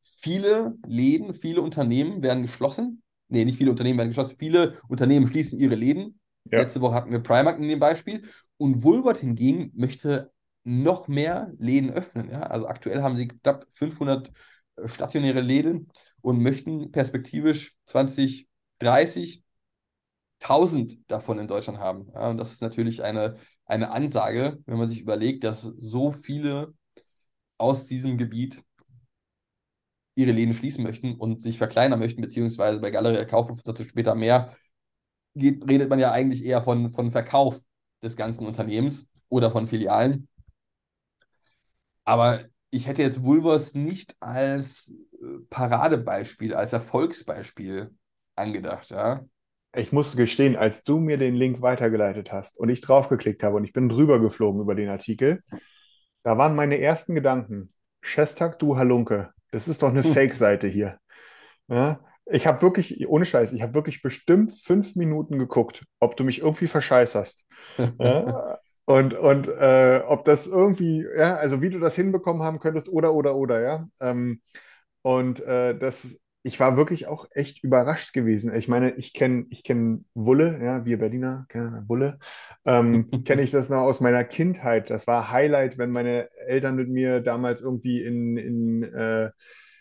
viele Läden, viele Unternehmen werden geschlossen. Nee, nicht viele Unternehmen werden geschlossen. Viele Unternehmen schließen ihre Läden. Ja. Letzte Woche hatten wir Primark in dem Beispiel. Und Woolworth hingegen möchte noch mehr Läden öffnen. Ja? Also aktuell haben sie knapp 500 äh, stationäre Läden und möchten perspektivisch 2030 1000 davon in Deutschland haben. Ja? Und das ist natürlich eine, eine Ansage, wenn man sich überlegt, dass so viele aus diesem Gebiet ihre Läden schließen möchten und sich verkleinern möchten, beziehungsweise bei Galeria Kaufhof dazu später mehr, geht, redet man ja eigentlich eher von, von Verkauf des ganzen Unternehmens oder von Filialen. Aber ich hätte jetzt Woolworths nicht als äh, Paradebeispiel, als Erfolgsbeispiel angedacht, ja. Ich muss gestehen, als du mir den Link weitergeleitet hast und ich draufgeklickt habe und ich bin drüber geflogen über den Artikel, da waren meine ersten Gedanken, Shestak, du Halunke, das ist doch eine [laughs] Fake-Seite hier. Ja, ich habe wirklich, ohne Scheiß, ich habe wirklich bestimmt fünf Minuten geguckt, ob du mich irgendwie verscheißerst. [laughs] Ja, und und äh, ob das irgendwie, ja, also wie du das hinbekommen haben könntest oder, oder, oder, ja. Ähm, und äh, das ich war wirklich auch echt überrascht gewesen. Ich meine, ich kenne ich kenn Wulle, ja, wir Berliner kennen Wulle. Ähm, [laughs] kenne ich das noch aus meiner Kindheit. Das war Highlight, wenn meine Eltern mit mir damals irgendwie in, in äh,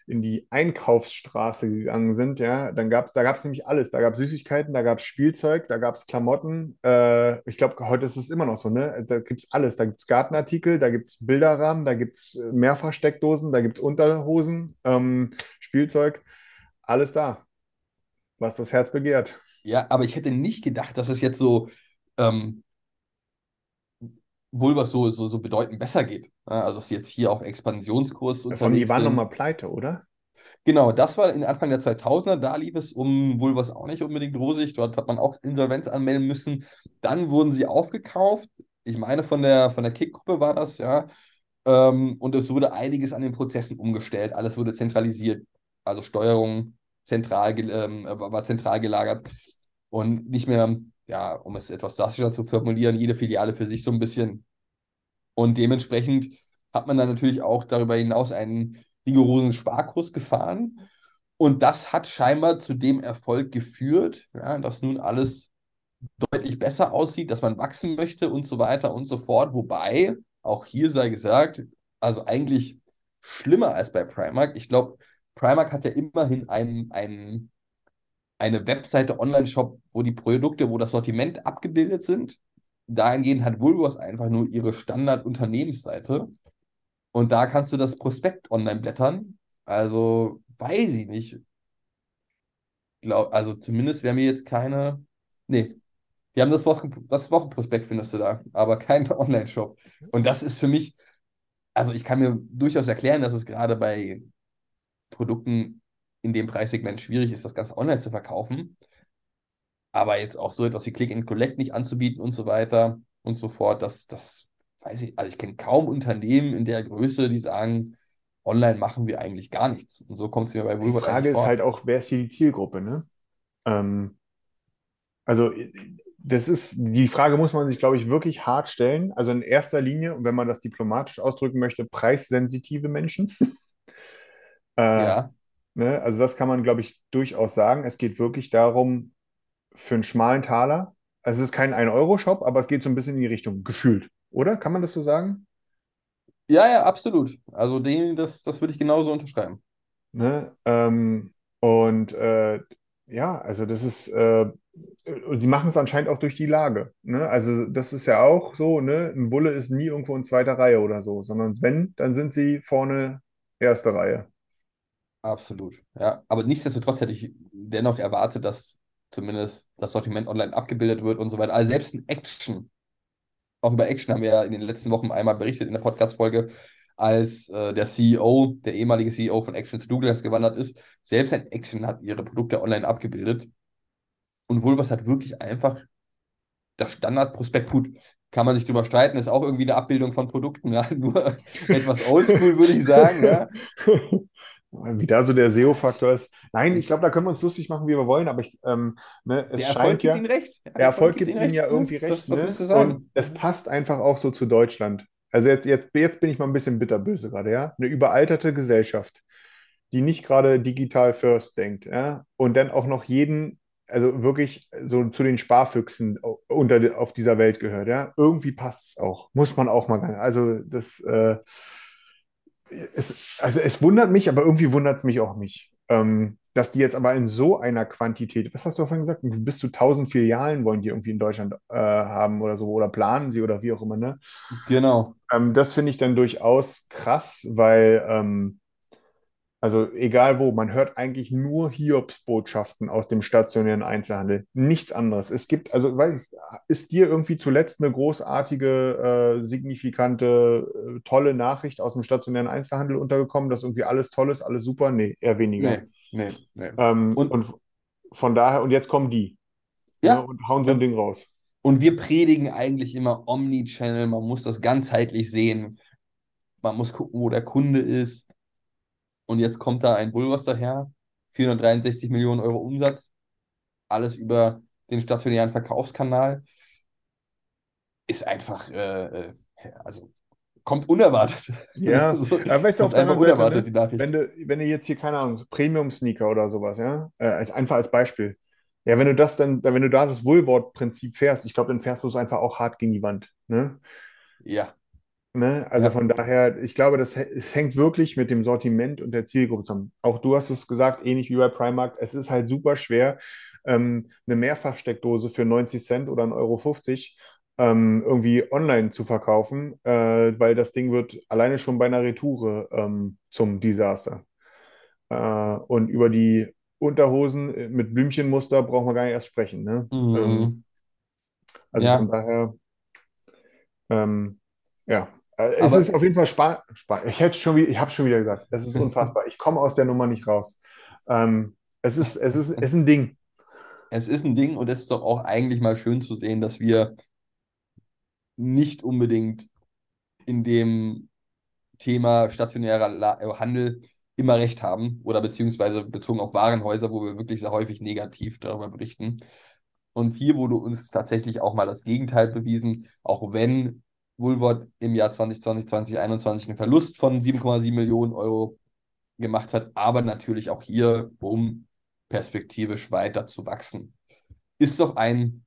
in die Einkaufsstraße gegangen sind, ja, dann gab's, da gab es nämlich alles. Da gab es Süßigkeiten, da gab es Spielzeug, da gab es Klamotten. Äh, ich glaube, heute ist es immer noch so, ne? Da gibt es alles. Da gibt es Gartenartikel, da gibt es Bilderrahmen, da gibt es Mehrfachsteckdosen, da gibt es Unterhosen, ähm, Spielzeug, alles da, was das Herz begehrt. Ja, aber ich hätte nicht gedacht, dass es jetzt so ähm, wohl was so, so, so bedeutend besser geht. Also, dass jetzt hier auf Expansionskurs unterwegs Von die waren nochmal pleite, oder? Genau, das war in Anfang der 2000er. Da lief es um wohl was auch nicht unbedingt rosig. Dort hat man auch Insolvenz anmelden müssen. Dann wurden sie aufgekauft. Ich meine, von der, von der Kick-Gruppe war das, ja. Ähm, und es wurde einiges an den Prozessen umgestellt. Alles wurde zentralisiert. Also Steuerung zentral, ähm, war zentral gelagert und nicht mehr ja, um es etwas drastischer zu formulieren, jede Filiale für sich so ein bisschen. Und dementsprechend hat man dann natürlich auch darüber hinaus einen rigorosen Sparkurs gefahren. Und das hat scheinbar zu dem Erfolg geführt, ja, dass nun alles deutlich besser aussieht, dass man wachsen möchte und so weiter und so fort. Wobei, auch hier sei gesagt, also eigentlich schlimmer als bei Primark. Ich glaube, Primark hat ja immerhin einen, einen eine Webseite, Online-Shop, wo die Produkte, wo das Sortiment abgebildet sind. Dahingehend hat Woolworths einfach nur ihre Standard-Unternehmensseite. Und da kannst du das Prospekt online blättern. Also, weiß ich nicht. Glaub, also, zumindest wäre mir jetzt keine. Nee, die haben das, Wochen, das Wochenprospekt, findest du da, aber kein [laughs] Online-Shop. Und das ist für mich, also ich kann mir durchaus erklären, dass es gerade bei Produkten in dem Preissegment schwierig ist, das Ganze online zu verkaufen. Aber jetzt auch so etwas wie Click and Collect nicht anzubieten und so weiter und so fort, das, das weiß ich, also ich kenne kaum Unternehmen in der Größe, die sagen, online machen wir eigentlich gar nichts. Und so kommt es mir bei Woolworth Die Frage ist halt auch, wer ist hier die Zielgruppe, ne? Ähm, also das ist, die Frage muss man sich, glaube ich, wirklich hart stellen. Also in erster Linie, wenn man das diplomatisch ausdrücken möchte, preissensitive Menschen. [laughs] äh, ja. Ne? Also das kann man, glaube ich, durchaus sagen. Es geht wirklich darum, für einen schmalen Taler, also es ist kein 1-Euro-Shop, aber es geht so ein bisschen in die Richtung, gefühlt, oder? Kann man das so sagen? Ja, ja, absolut. Also den, das, das würde ich genauso unterschreiben. Ne? Ähm, und äh, ja, also das ist, äh, und sie machen es anscheinend auch durch die Lage. Ne? Also das ist ja auch so, ne? Ein Bulle ist nie irgendwo in zweiter Reihe oder so, sondern wenn, dann sind sie vorne erste Reihe. Absolut, ja. Aber nichtsdestotrotz hätte ich dennoch erwartet, dass zumindest das Sortiment online abgebildet wird und so weiter. Also selbst ein Action, auch über Action haben wir ja in den letzten Wochen einmal berichtet in der Podcast-Folge, als äh, der CEO, der ehemalige CEO von Action zu Douglas gewandert ist. Selbst ein Action hat ihre Produkte online abgebildet. Und Vulvas hat wirklich einfach das Standardprospekt, gut, kann man sich drüber streiten, ist auch irgendwie eine Abbildung von Produkten, ja? [laughs] nur etwas oldschool, würde ich sagen. Ja? [laughs] Wie da so der SEO-Faktor ist. Nein, ich glaube, da können wir uns lustig machen, wie wir wollen, aber ich, ähm, ne, es der Erfolg scheint gibt ja, Ihnen recht. Der, der Erfolg, gibt Ihnen ja irgendwie recht. Was, was ne? müsste sagen? Und es passt einfach auch so zu Deutschland. Also jetzt, jetzt, jetzt bin ich mal ein bisschen bitterböse gerade, ja. Eine überalterte Gesellschaft, die nicht gerade digital first denkt, ja, und dann auch noch jeden, also wirklich so zu den Sparfüchsen unter, auf dieser Welt gehört, ja. Irgendwie passt es auch. Muss man auch mal. Also das äh, es, also es wundert mich, aber irgendwie wundert es mich auch nicht, ähm, dass die jetzt aber in so einer Quantität, was hast du vorhin gesagt, bis zu 1000 Filialen wollen die irgendwie in Deutschland äh, haben oder so, oder planen sie oder wie auch immer, ne? Genau. Ähm, das finde ich dann durchaus krass, weil ähm, also egal wo, man hört eigentlich nur Hiobsbotschaften aus dem stationären Einzelhandel. Nichts anderes. Es gibt, also weiß ist dir irgendwie zuletzt eine großartige, äh, signifikante, äh, tolle Nachricht aus dem stationären Einzelhandel untergekommen, dass irgendwie alles toll ist, alles super? Nee, eher weniger. Nee, nee, nee. Ähm, und, und, von daher, und jetzt kommen die. Ja. ja ne, und hauen so ein Ding raus. Und wir predigen eigentlich immer Omnichannel, man muss das ganzheitlich sehen. Man muss gucken, wo der Kunde ist und jetzt kommt da ein Bulwas daher, 463 Millionen Euro Umsatz, alles über den stationären Verkaufskanal. Ist einfach, äh, äh also kommt unerwartet. Ja, [laughs] so, aber weißt du, auf der anderen Seite, unerwartet ne, die Nachricht. wenn du, wenn du jetzt hier, keine Ahnung, Premium-Sneaker oder sowas, ja, äh, als, einfach als Beispiel. Ja, wenn du das dann, wenn du da das Wohlwort-Prinzip fährst, ich glaube, dann fährst du es einfach auch hart gegen die Wand. Ne? Ja, Ne? Also Ja. von daher, ich glaube, das hängt wirklich mit dem Sortiment und der Zielgruppe zusammen. Auch du hast es gesagt, ähnlich wie bei Primark, es ist halt super schwer, ähm, eine Mehrfachsteckdose für 90 Cent oder 1,50 Euro 50 ähm, irgendwie online zu verkaufen, äh, weil das Ding wird alleine schon bei einer Retoure ähm, zum Desaster. Äh, und über die Unterhosen äh, mit Blümchenmuster brauchen wir gar nicht erst sprechen. Ne? Ähm, Mhm. also Ja. von daher, ähm, ja, es Aber- ist auf jeden Fall spannend. Ich hätte schon, ich habe schon wieder gesagt, es ist [laughs] unfassbar. Ich komme aus der Nummer nicht raus. Ähm, es ist, es ist, es ist ein Ding. Es ist ein Ding und es ist doch auch eigentlich mal schön zu sehen, dass wir nicht unbedingt in dem Thema stationärer äh, Handel immer recht haben oder beziehungsweise bezogen auf Warenhäuser, wo wir wirklich sehr häufig negativ darüber berichten. Und hier wurde uns tatsächlich auch mal das Gegenteil bewiesen, auch wenn Woolworth im Jahr 2020, 2021 einen Verlust von 7,7 Millionen Euro gemacht hat, aber natürlich auch hier, um perspektivisch weiter zu wachsen. Ist doch ein,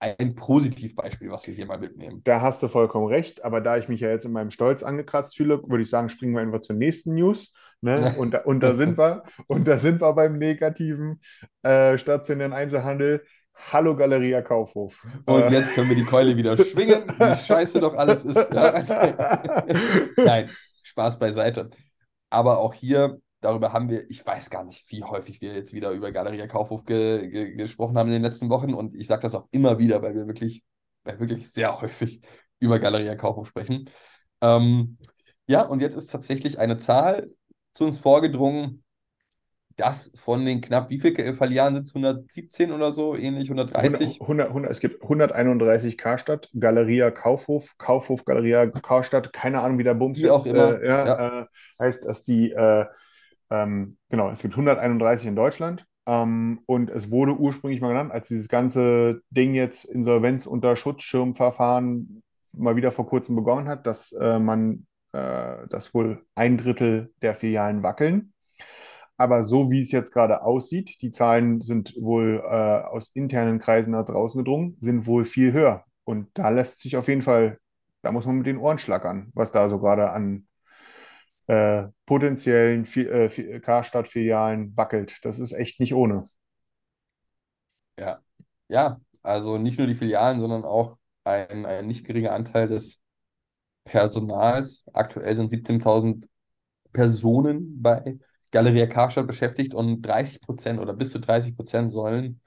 ein Positivbeispiel, was wir hier mal mitnehmen. Da hast du vollkommen recht, aber da ich mich ja jetzt in meinem Stolz angekratzt fühle, würde ich sagen, springen wir einfach zur nächsten News. Ne? [laughs] Und, da, und da sind wir, und da sind wir beim negativen äh, stationären Einzelhandel. Hallo Galeria Kaufhof. Und Äh, jetzt können wir die Keule wieder schwingen, wie scheiße doch alles ist. Ja. [laughs] Nein, Spaß beiseite. Aber auch hier, darüber haben wir, ich weiß gar nicht, wie häufig wir jetzt wieder über Galeria Kaufhof ge ge gesprochen haben in den letzten Wochen. Und ich sage das auch immer wieder, weil wir wirklich, weil wir wirklich sehr häufig über Galeria Kaufhof sprechen. Ähm, ja, und jetzt ist tatsächlich eine Zahl zu uns vorgedrungen, dass von den knapp, wie viele Filialen sind es? 117 oder so, ähnlich 130? 100, 100, es gibt 131 Karstadt, Galeria Kaufhof, Kaufhof, Galeria Karstadt, keine Ahnung, wie der Bums Wie jetzt, auch immer, Äh, ja, ja. Äh, heißt, dass die, äh, ähm, genau, es gibt 131 in Deutschland. Ähm, und es wurde ursprünglich mal genannt, als dieses ganze Ding jetzt Insolvenz unter Schutzschirmverfahren mal wieder vor kurzem begonnen hat, dass äh, man, äh, dass wohl ein Drittel der Filialen wackeln. Aber so wie es jetzt gerade aussieht, die Zahlen sind wohl äh, aus internen Kreisen nach draußen gedrungen, sind wohl viel höher. Und da lässt sich auf jeden Fall, da muss man mit den Ohren schlackern, was da so gerade an äh, potenziellen äh, Fi- Karstadt-Filialen wackelt. Das ist echt nicht ohne. Ja, ja, also nicht nur die Filialen, sondern auch ein, ein nicht geringer Anteil des Personals. Aktuell sind 17.000 Personen bei Galeria Karstadt beschäftigt und 30 Prozent oder bis zu 30 Prozent sollen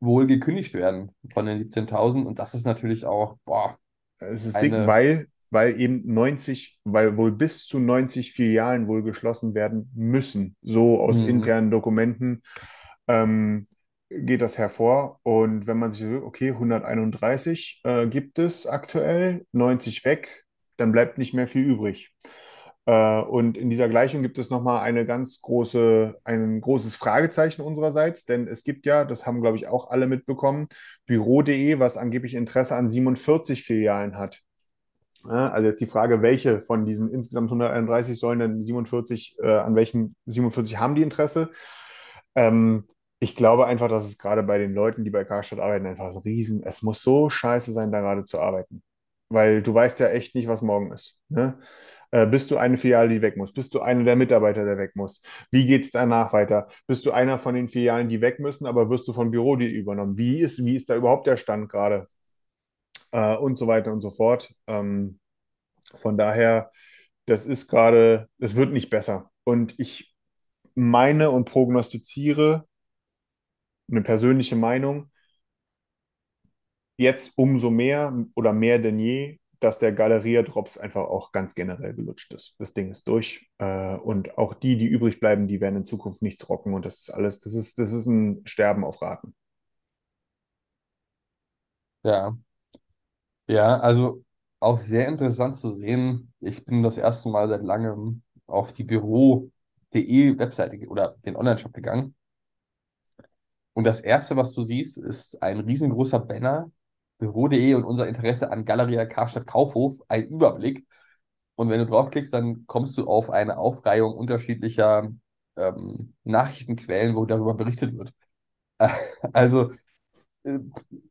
wohl gekündigt werden von den 17.000. Und das ist natürlich auch, boah, Es ist Eine- dick, weil, weil eben 90, weil wohl bis zu 90 Filialen wohl geschlossen werden müssen. So aus Mhm. internen Dokumenten ähm, geht das hervor. Und wenn man sich so, okay, 131 äh, gibt es aktuell, 90 weg, dann bleibt nicht mehr viel übrig. Äh, und in dieser Gleichung gibt es nochmal eine ganz große, ein großes Fragezeichen unsererseits, denn es gibt ja, das haben, glaube ich, auch alle mitbekommen, Büro.de, was angeblich Interesse an 47 Filialen hat. Also jetzt die Frage, welche von diesen insgesamt 131 sollen denn 47, äh, an welchen 47 haben die Interesse? Ähm, ich glaube einfach, dass es gerade bei den Leuten, die bei Karstadt arbeiten, einfach so riesen, es muss so scheiße sein, da gerade zu arbeiten. Weil du weißt ja echt nicht, was morgen ist. Ne? Äh, bist du eine Filiale, die weg muss? Bist du einer der Mitarbeiter, der weg muss? Wie geht es danach weiter? Bist du einer von den Filialen, die weg müssen, aber wirst du von Büro.de übernommen? Wie ist, wie ist da überhaupt der Stand gerade? Äh, und so weiter und so fort. Ähm, von daher, das ist gerade, es wird nicht besser. Und ich meine und prognostiziere eine persönliche Meinung, jetzt umso mehr oder mehr denn je, dass der Galeria-Drops einfach auch ganz generell gelutscht ist. Das Ding ist durch. Äh, und auch die, die übrig bleiben, die werden in Zukunft nichts rocken. Und das ist alles, das ist, das ist ein Sterben auf Raten. ja. Ja, also auch sehr interessant zu sehen. Ich bin das erste Mal seit langem auf die Büro.de Webseite oder den Online-Shop gegangen. Und das erste, was du siehst, ist ein riesengroßer Banner Büro.de und unser Interesse an Galeria Karstadt Kaufhof einen Überblick. Und wenn du draufklickst, dann kommst du auf eine Aufreihung unterschiedlicher ähm, Nachrichtenquellen, wo darüber berichtet wird. [laughs] Also äh,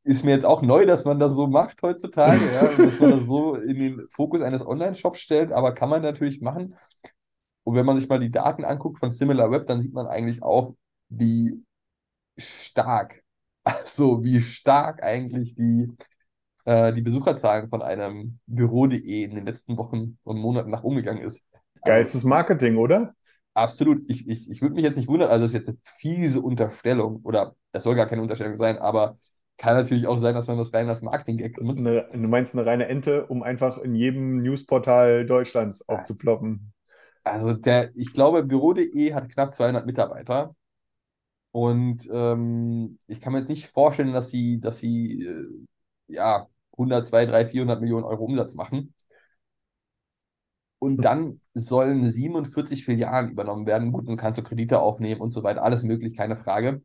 ist mir jetzt auch neu, dass man das so macht heutzutage, ja, dass man das so in den Fokus eines Online-Shops stellt, aber kann man natürlich machen. Und wenn man sich mal die Daten anguckt von SimilarWeb, dann sieht man eigentlich auch, wie stark, [laughs] also wie stark eigentlich die, äh, die Besucherzahlen von einem Büro.de in den letzten Wochen und Monaten nach umgegangen ist. Geilstes Marketing, oder? Absolut. Ich, ich, ich würde mich jetzt nicht wundern, also das ist jetzt eine fiese Unterstellung, oder es soll gar keine Unterstellung sein, aber kann natürlich auch sein, dass man das rein als Marketing-Gag nutzt. Eine, du meinst eine reine Ente, um einfach in jedem Newsportal Deutschlands aufzuploppen. Also der, ich glaube, Büro.de hat knapp 200 Mitarbeiter. Und ähm, ich kann mir jetzt nicht vorstellen, dass sie, dass sie äh, ja 100, 200, 300, 400 Millionen Euro Umsatz machen. Und dann sollen 47 Filialen übernommen werden. Gut, dann kannst du Kredite aufnehmen und so weiter. Alles möglich, keine Frage.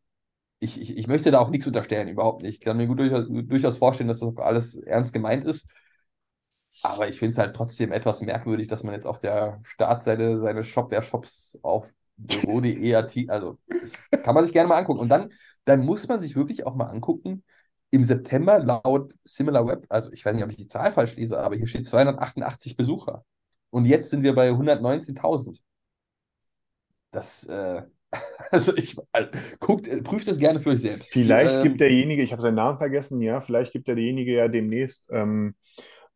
Ich, ich, ich möchte da auch nichts unterstellen, überhaupt nicht. Ich kann mir gut durchaus, durchaus vorstellen, dass das auch alles ernst gemeint ist. Aber ich finde es halt trotzdem etwas merkwürdig, dass man jetzt auf der Startseite seines Shopware-Shops auf büro.de also kann man sich gerne mal angucken. Und dann, dann muss man sich wirklich auch mal angucken, im September laut SimilarWeb, also ich weiß nicht, ob ich die Zahl falsch lese, aber hier steht 288 Besucher. Und jetzt sind wir bei 119.000. Das, äh, [laughs] also ich, also, guckt, prüft das gerne für euch selbst. Vielleicht ähm, gibt derjenige, ich habe seinen Namen vergessen, ja, vielleicht gibt derjenige ja demnächst ähm,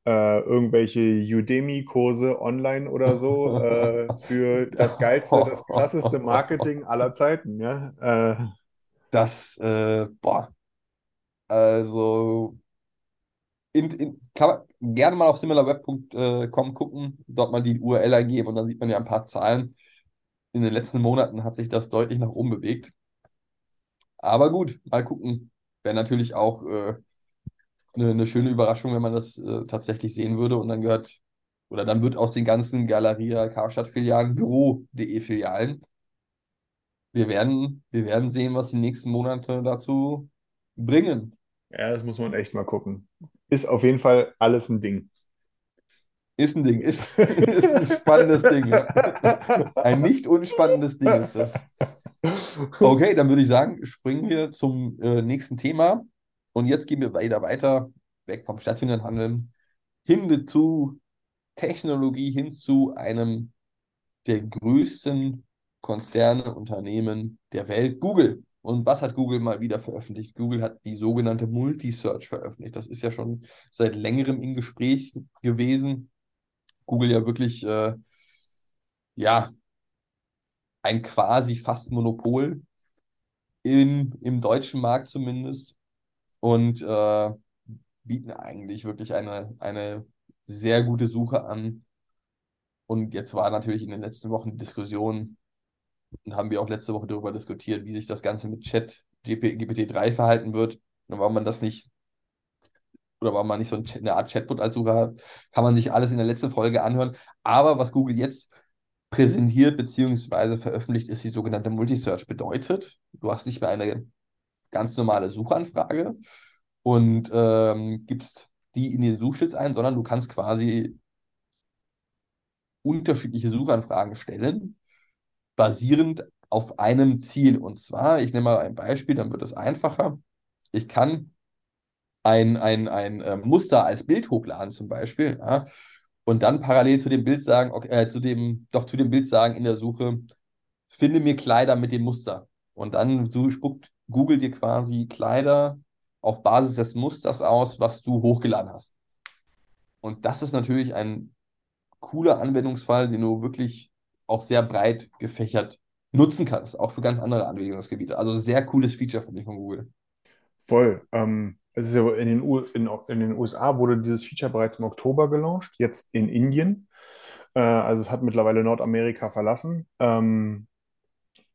äh, irgendwelche Udemy-Kurse online oder so äh, für das geilste, das krasseste Marketing aller Zeiten, ja. Äh, das, äh, boah, also in, in, kann man gerne mal auf similarweb.com gucken, dort mal die URL eingeben und dann sieht man ja ein paar Zahlen. In den letzten Monaten hat sich das deutlich nach oben bewegt. Aber gut, mal gucken. Wäre natürlich auch äh, eine, eine schöne Überraschung, wenn man das äh, tatsächlich sehen würde. Und dann gehört, oder dann wird aus den ganzen Galeria Karstadt-Filialen Büro.de Filialen. Wir werden, wir werden sehen, was die nächsten Monate dazu bringen. Ja, das muss man echt mal gucken. Ist auf jeden Fall alles ein Ding. Ist ein Ding, ist, [laughs] ist ein spannendes Ding. Ein nicht unspannendes Ding ist das. Okay, dann würde ich sagen, springen wir zum äh, nächsten Thema. Und jetzt gehen wir weiter, weiter, weg vom stationären Handeln, hin zu Technologie, hin zu einem der größten Konzerne, Unternehmen der Welt, Google. Und was hat Google mal wieder veröffentlicht? Google hat die sogenannte Multisearch veröffentlicht. Das ist ja schon seit längerem im Gespräch gewesen. Google ja wirklich, äh, ja, ein quasi fast Monopol im, im deutschen Markt zumindest und äh, bieten eigentlich wirklich eine, eine sehr gute Suche an. Und jetzt war natürlich in den letzten Wochen Diskussion, und haben wir auch letzte Woche darüber diskutiert, wie sich das Ganze mit Chat GPT-3 verhalten wird. Und warum man das nicht, oder warum man nicht so eine Art Chatbot als Suche hat, kann man sich alles in der letzten Folge anhören. Aber was Google jetzt präsentiert bzw. veröffentlicht, ist die sogenannte Multisearch. Bedeutet, du hast nicht mehr eine ganz normale Suchanfrage und ähm, gibst die in den Suchschlitz ein, sondern du kannst quasi unterschiedliche Suchanfragen stellen, basierend auf einem Ziel. Und zwar, ich nehme mal ein Beispiel, dann wird es einfacher. Ich kann ein, ein, ein äh, Muster als Bild hochladen, zum Beispiel, ja, und dann parallel zu dem Bild sagen, okay, äh, zu dem, doch zu dem Bild sagen in der Suche, finde mir Kleider mit dem Muster. Und dann spuckt Google dir quasi Kleider auf Basis des Musters aus, was du hochgeladen hast. Und das ist natürlich ein cooler Anwendungsfall, den du wirklich auch sehr breit gefächert nutzen kannst, auch für ganz andere Anwendungsgebiete. Also sehr cooles Feature, finde ich, von Google. Voll. Ähm, ja in den, in, in den USA wurde dieses Feature bereits im Oktober gelauncht, jetzt in Indien. Äh, also es hat mittlerweile Nordamerika verlassen. Ähm,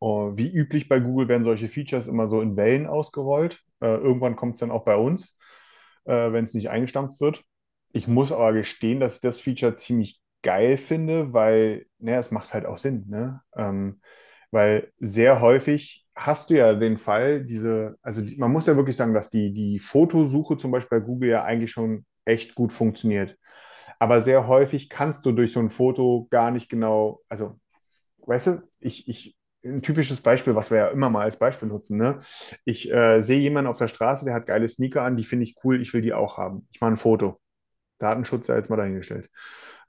wie üblich bei Google werden solche Features immer so in Wellen ausgerollt. Äh, irgendwann kommt es dann auch bei uns, äh, wenn es nicht eingestampft wird. Ich muss aber gestehen, dass ich das Feature ziemlich geil finde, weil ne, es macht halt auch Sinn. Ne? Ähm, Weil sehr häufig hast du ja den Fall, diese, also die, man muss ja wirklich sagen, dass die, die Fotosuche zum Beispiel bei Google ja eigentlich schon echt gut funktioniert. Aber sehr häufig kannst du durch so ein Foto gar nicht genau, also, weißt du, ich, ich, ein typisches Beispiel, was wir ja immer mal als Beispiel nutzen, ne? Ich äh, sehe jemanden auf der Straße, der hat geile Sneaker an, die finde ich cool, ich will die auch haben. Ich mache ein Foto. Datenschutz sei jetzt mal dahingestellt.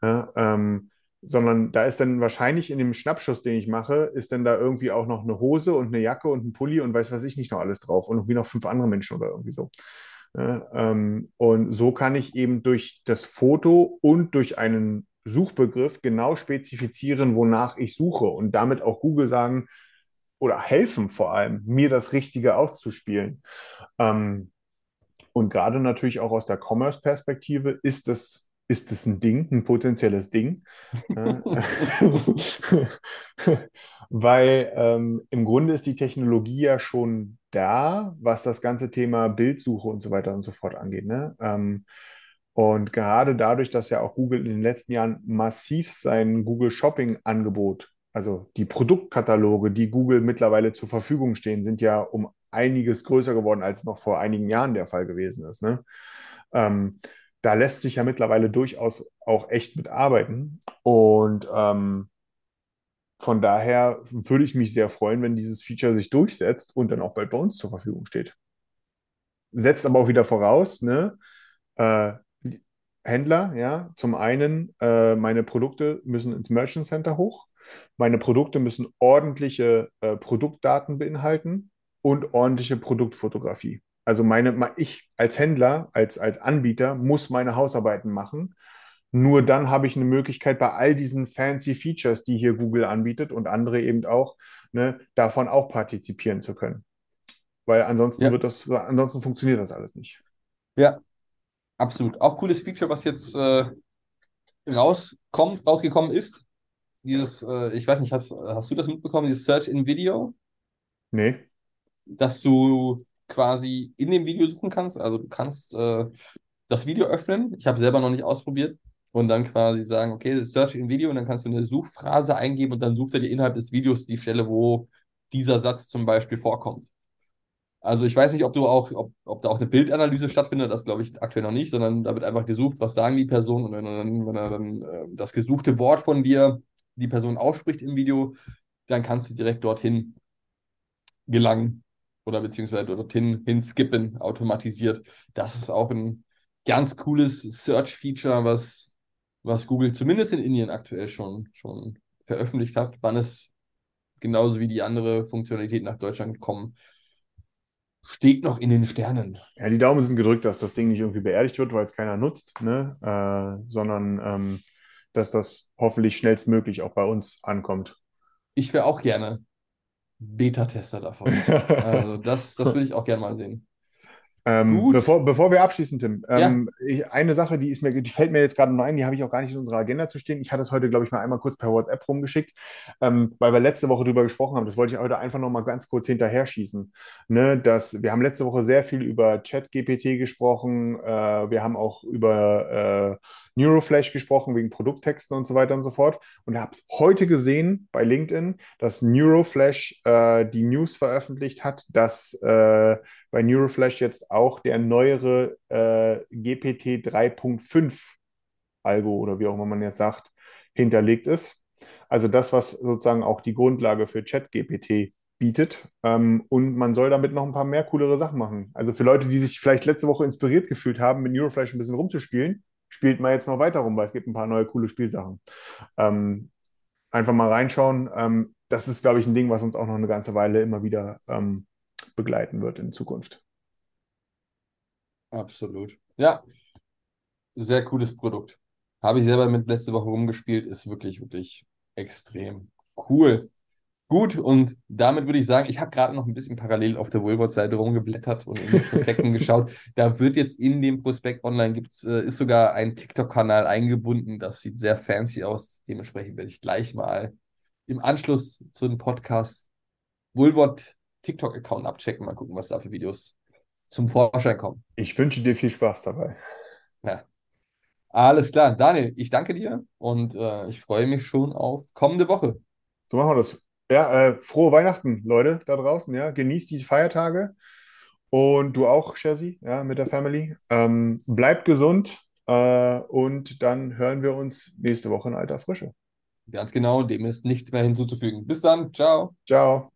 Ja, ähm, sondern da ist dann wahrscheinlich in dem Schnappschuss, den ich mache, ist dann da irgendwie auch noch eine Hose und eine Jacke und ein Pulli und weiß was ich nicht noch alles drauf und wie noch fünf andere Menschen oder irgendwie so. Ja, ähm, und so kann ich eben durch das Foto und durch einen Suchbegriff genau spezifizieren, wonach ich suche und damit auch Google sagen oder helfen vor allem, mir das Richtige auszuspielen. Ähm, und gerade natürlich auch aus der Commerce-Perspektive ist das ist ein Ding, ein potenzielles Ding. [laughs] [laughs] Weil ähm, im Grunde ist die Technologie ja schon da, was das ganze Thema Bildsuche und so weiter und so fort angeht. Ne? Ähm, und gerade dadurch, dass ja auch Google in den letzten Jahren massiv sein Google Shopping-Angebot, also die Produktkataloge, die Google mittlerweile zur Verfügung stehen, sind ja um einiges größer geworden, als noch vor einigen Jahren der Fall gewesen ist. Ne? Ähm, da lässt sich ja mittlerweile durchaus auch echt mitarbeiten. Und ähm, von daher würde ich mich sehr freuen, wenn dieses Feature sich durchsetzt und dann auch bald bei uns zur Verfügung steht. Setzt aber auch wieder voraus, ne? Äh, Händler, ja, zum einen, äh, meine Produkte müssen ins Merchant Center hoch. Meine Produkte müssen ordentliche äh, Produktdaten beinhalten und ordentliche Produktfotografie. Also meine, ich als Händler, als, als Anbieter muss meine Hausarbeiten machen. Nur dann habe ich eine Möglichkeit, bei all diesen fancy Features, die hier Google anbietet und andere eben auch, ne, davon auch partizipieren zu können. Weil ansonsten ja. wird das, ansonsten funktioniert das alles nicht. Ja, absolut. Auch cooles Feature, was jetzt äh, rauskommt, rausgekommen ist. Dieses, äh, ich weiß nicht, hast, hast du das mitbekommen, dieses Search in Video? Nee. Dass du quasi in dem Video suchen kannst. Also du kannst äh, das Video öffnen. Ich habe selber noch nicht ausprobiert. Und dann quasi sagen, okay, Search in Video und dann kannst du eine Suchphrase eingeben und dann sucht er dir innerhalb des Videos die Stelle, wo dieser Satz zum Beispiel vorkommt. Also ich weiß nicht, ob du auch, ob, ob da auch eine Bildanalyse stattfindet, das glaube ich aktuell noch nicht, sondern da wird einfach gesucht, was sagen die Personen und wenn, dann, wenn er dann äh, das gesuchte Wort von dir die Person ausspricht im Video, dann kannst du direkt dorthin gelangen oder beziehungsweise dorthin hin skippen, automatisiert. Das ist auch ein ganz cooles Search-Feature, was, was Google zumindest in Indien aktuell schon, schon veröffentlicht hat. Wann es genauso wie die andere Funktionalität nach Deutschland kommen, steht noch in den Sternen. Ja, die Daumen sind gedrückt, dass das Ding nicht irgendwie beerdigt wird, weil es keiner nutzt, ne? Äh, sondern ähm, dass das hoffentlich schnellstmöglich auch bei uns ankommt. Ich wäre auch gerne Beta-Tester davon. [laughs] also das, das will ich auch gerne mal sehen. Ähm, bevor, bevor wir abschließen, Tim, ähm, ja. eine Sache, die, ist mir, die fällt mir jetzt gerade noch ein, die habe ich auch gar nicht in unserer Agenda zu stehen. Ich hatte es heute, glaube ich, mal einmal kurz per WhatsApp rumgeschickt, ähm, weil wir letzte Woche darüber gesprochen haben. Das wollte ich heute einfach noch mal ganz kurz hinterher schießen. Ne, dass, wir haben letzte Woche sehr viel über Chat-GPT gesprochen. Äh, wir haben auch über äh, Neuroflash gesprochen, wegen Produkttexten und so weiter und so fort. Und habe heute gesehen bei LinkedIn, dass Neuroflash äh, die News veröffentlicht hat, dass äh, bei Neuroflash jetzt auch der neuere äh, GPT 3.5 Algo oder wie auch immer man jetzt sagt, hinterlegt ist. Also das, was sozusagen auch die Grundlage für ChatGPT bietet. Ähm, und man soll damit noch ein paar mehr coolere Sachen machen. Also für Leute, die sich vielleicht letzte Woche inspiriert gefühlt haben, mit Neuroflash ein bisschen rumzuspielen, spielt man jetzt noch weiter rum, weil es gibt ein paar neue coole Spielsachen. Ähm, einfach mal reinschauen. Ähm, das ist, glaube ich, ein Ding, was uns auch noch eine ganze Weile immer wieder ähm, begleiten wird in Zukunft. Absolut. Ja, sehr cooles Produkt. Habe ich selber mit letzte Woche rumgespielt, ist wirklich, wirklich extrem cool. Gut, und damit würde ich sagen, ich habe gerade noch ein bisschen parallel auf der Woolworth-Seite rumgeblättert und in den Prospekten [laughs] geschaut. Da wird jetzt in dem Prospekt online gibt's, äh, ist sogar ein TikTok-Kanal eingebunden. Das sieht sehr fancy aus. Dementsprechend werde ich gleich mal im Anschluss zu dem Podcast Woolworth TikTok-Account abchecken, mal gucken, was da für Videos zum Vorschein kommen. Ich wünsche dir viel Spaß dabei. Ja. Alles klar. Daniel, ich danke dir und äh, ich freue mich schon auf kommende Woche. So machen wir das. Ja, äh, frohe Weihnachten, Leute da draußen. Ja, genießt die Feiertage und du auch, Chelsea, ja, mit der Family. Ähm, bleibt gesund äh, und dann hören wir uns nächste Woche in alter Frische. Ganz genau, dem ist nichts mehr hinzuzufügen. Bis dann, ciao. Ciao.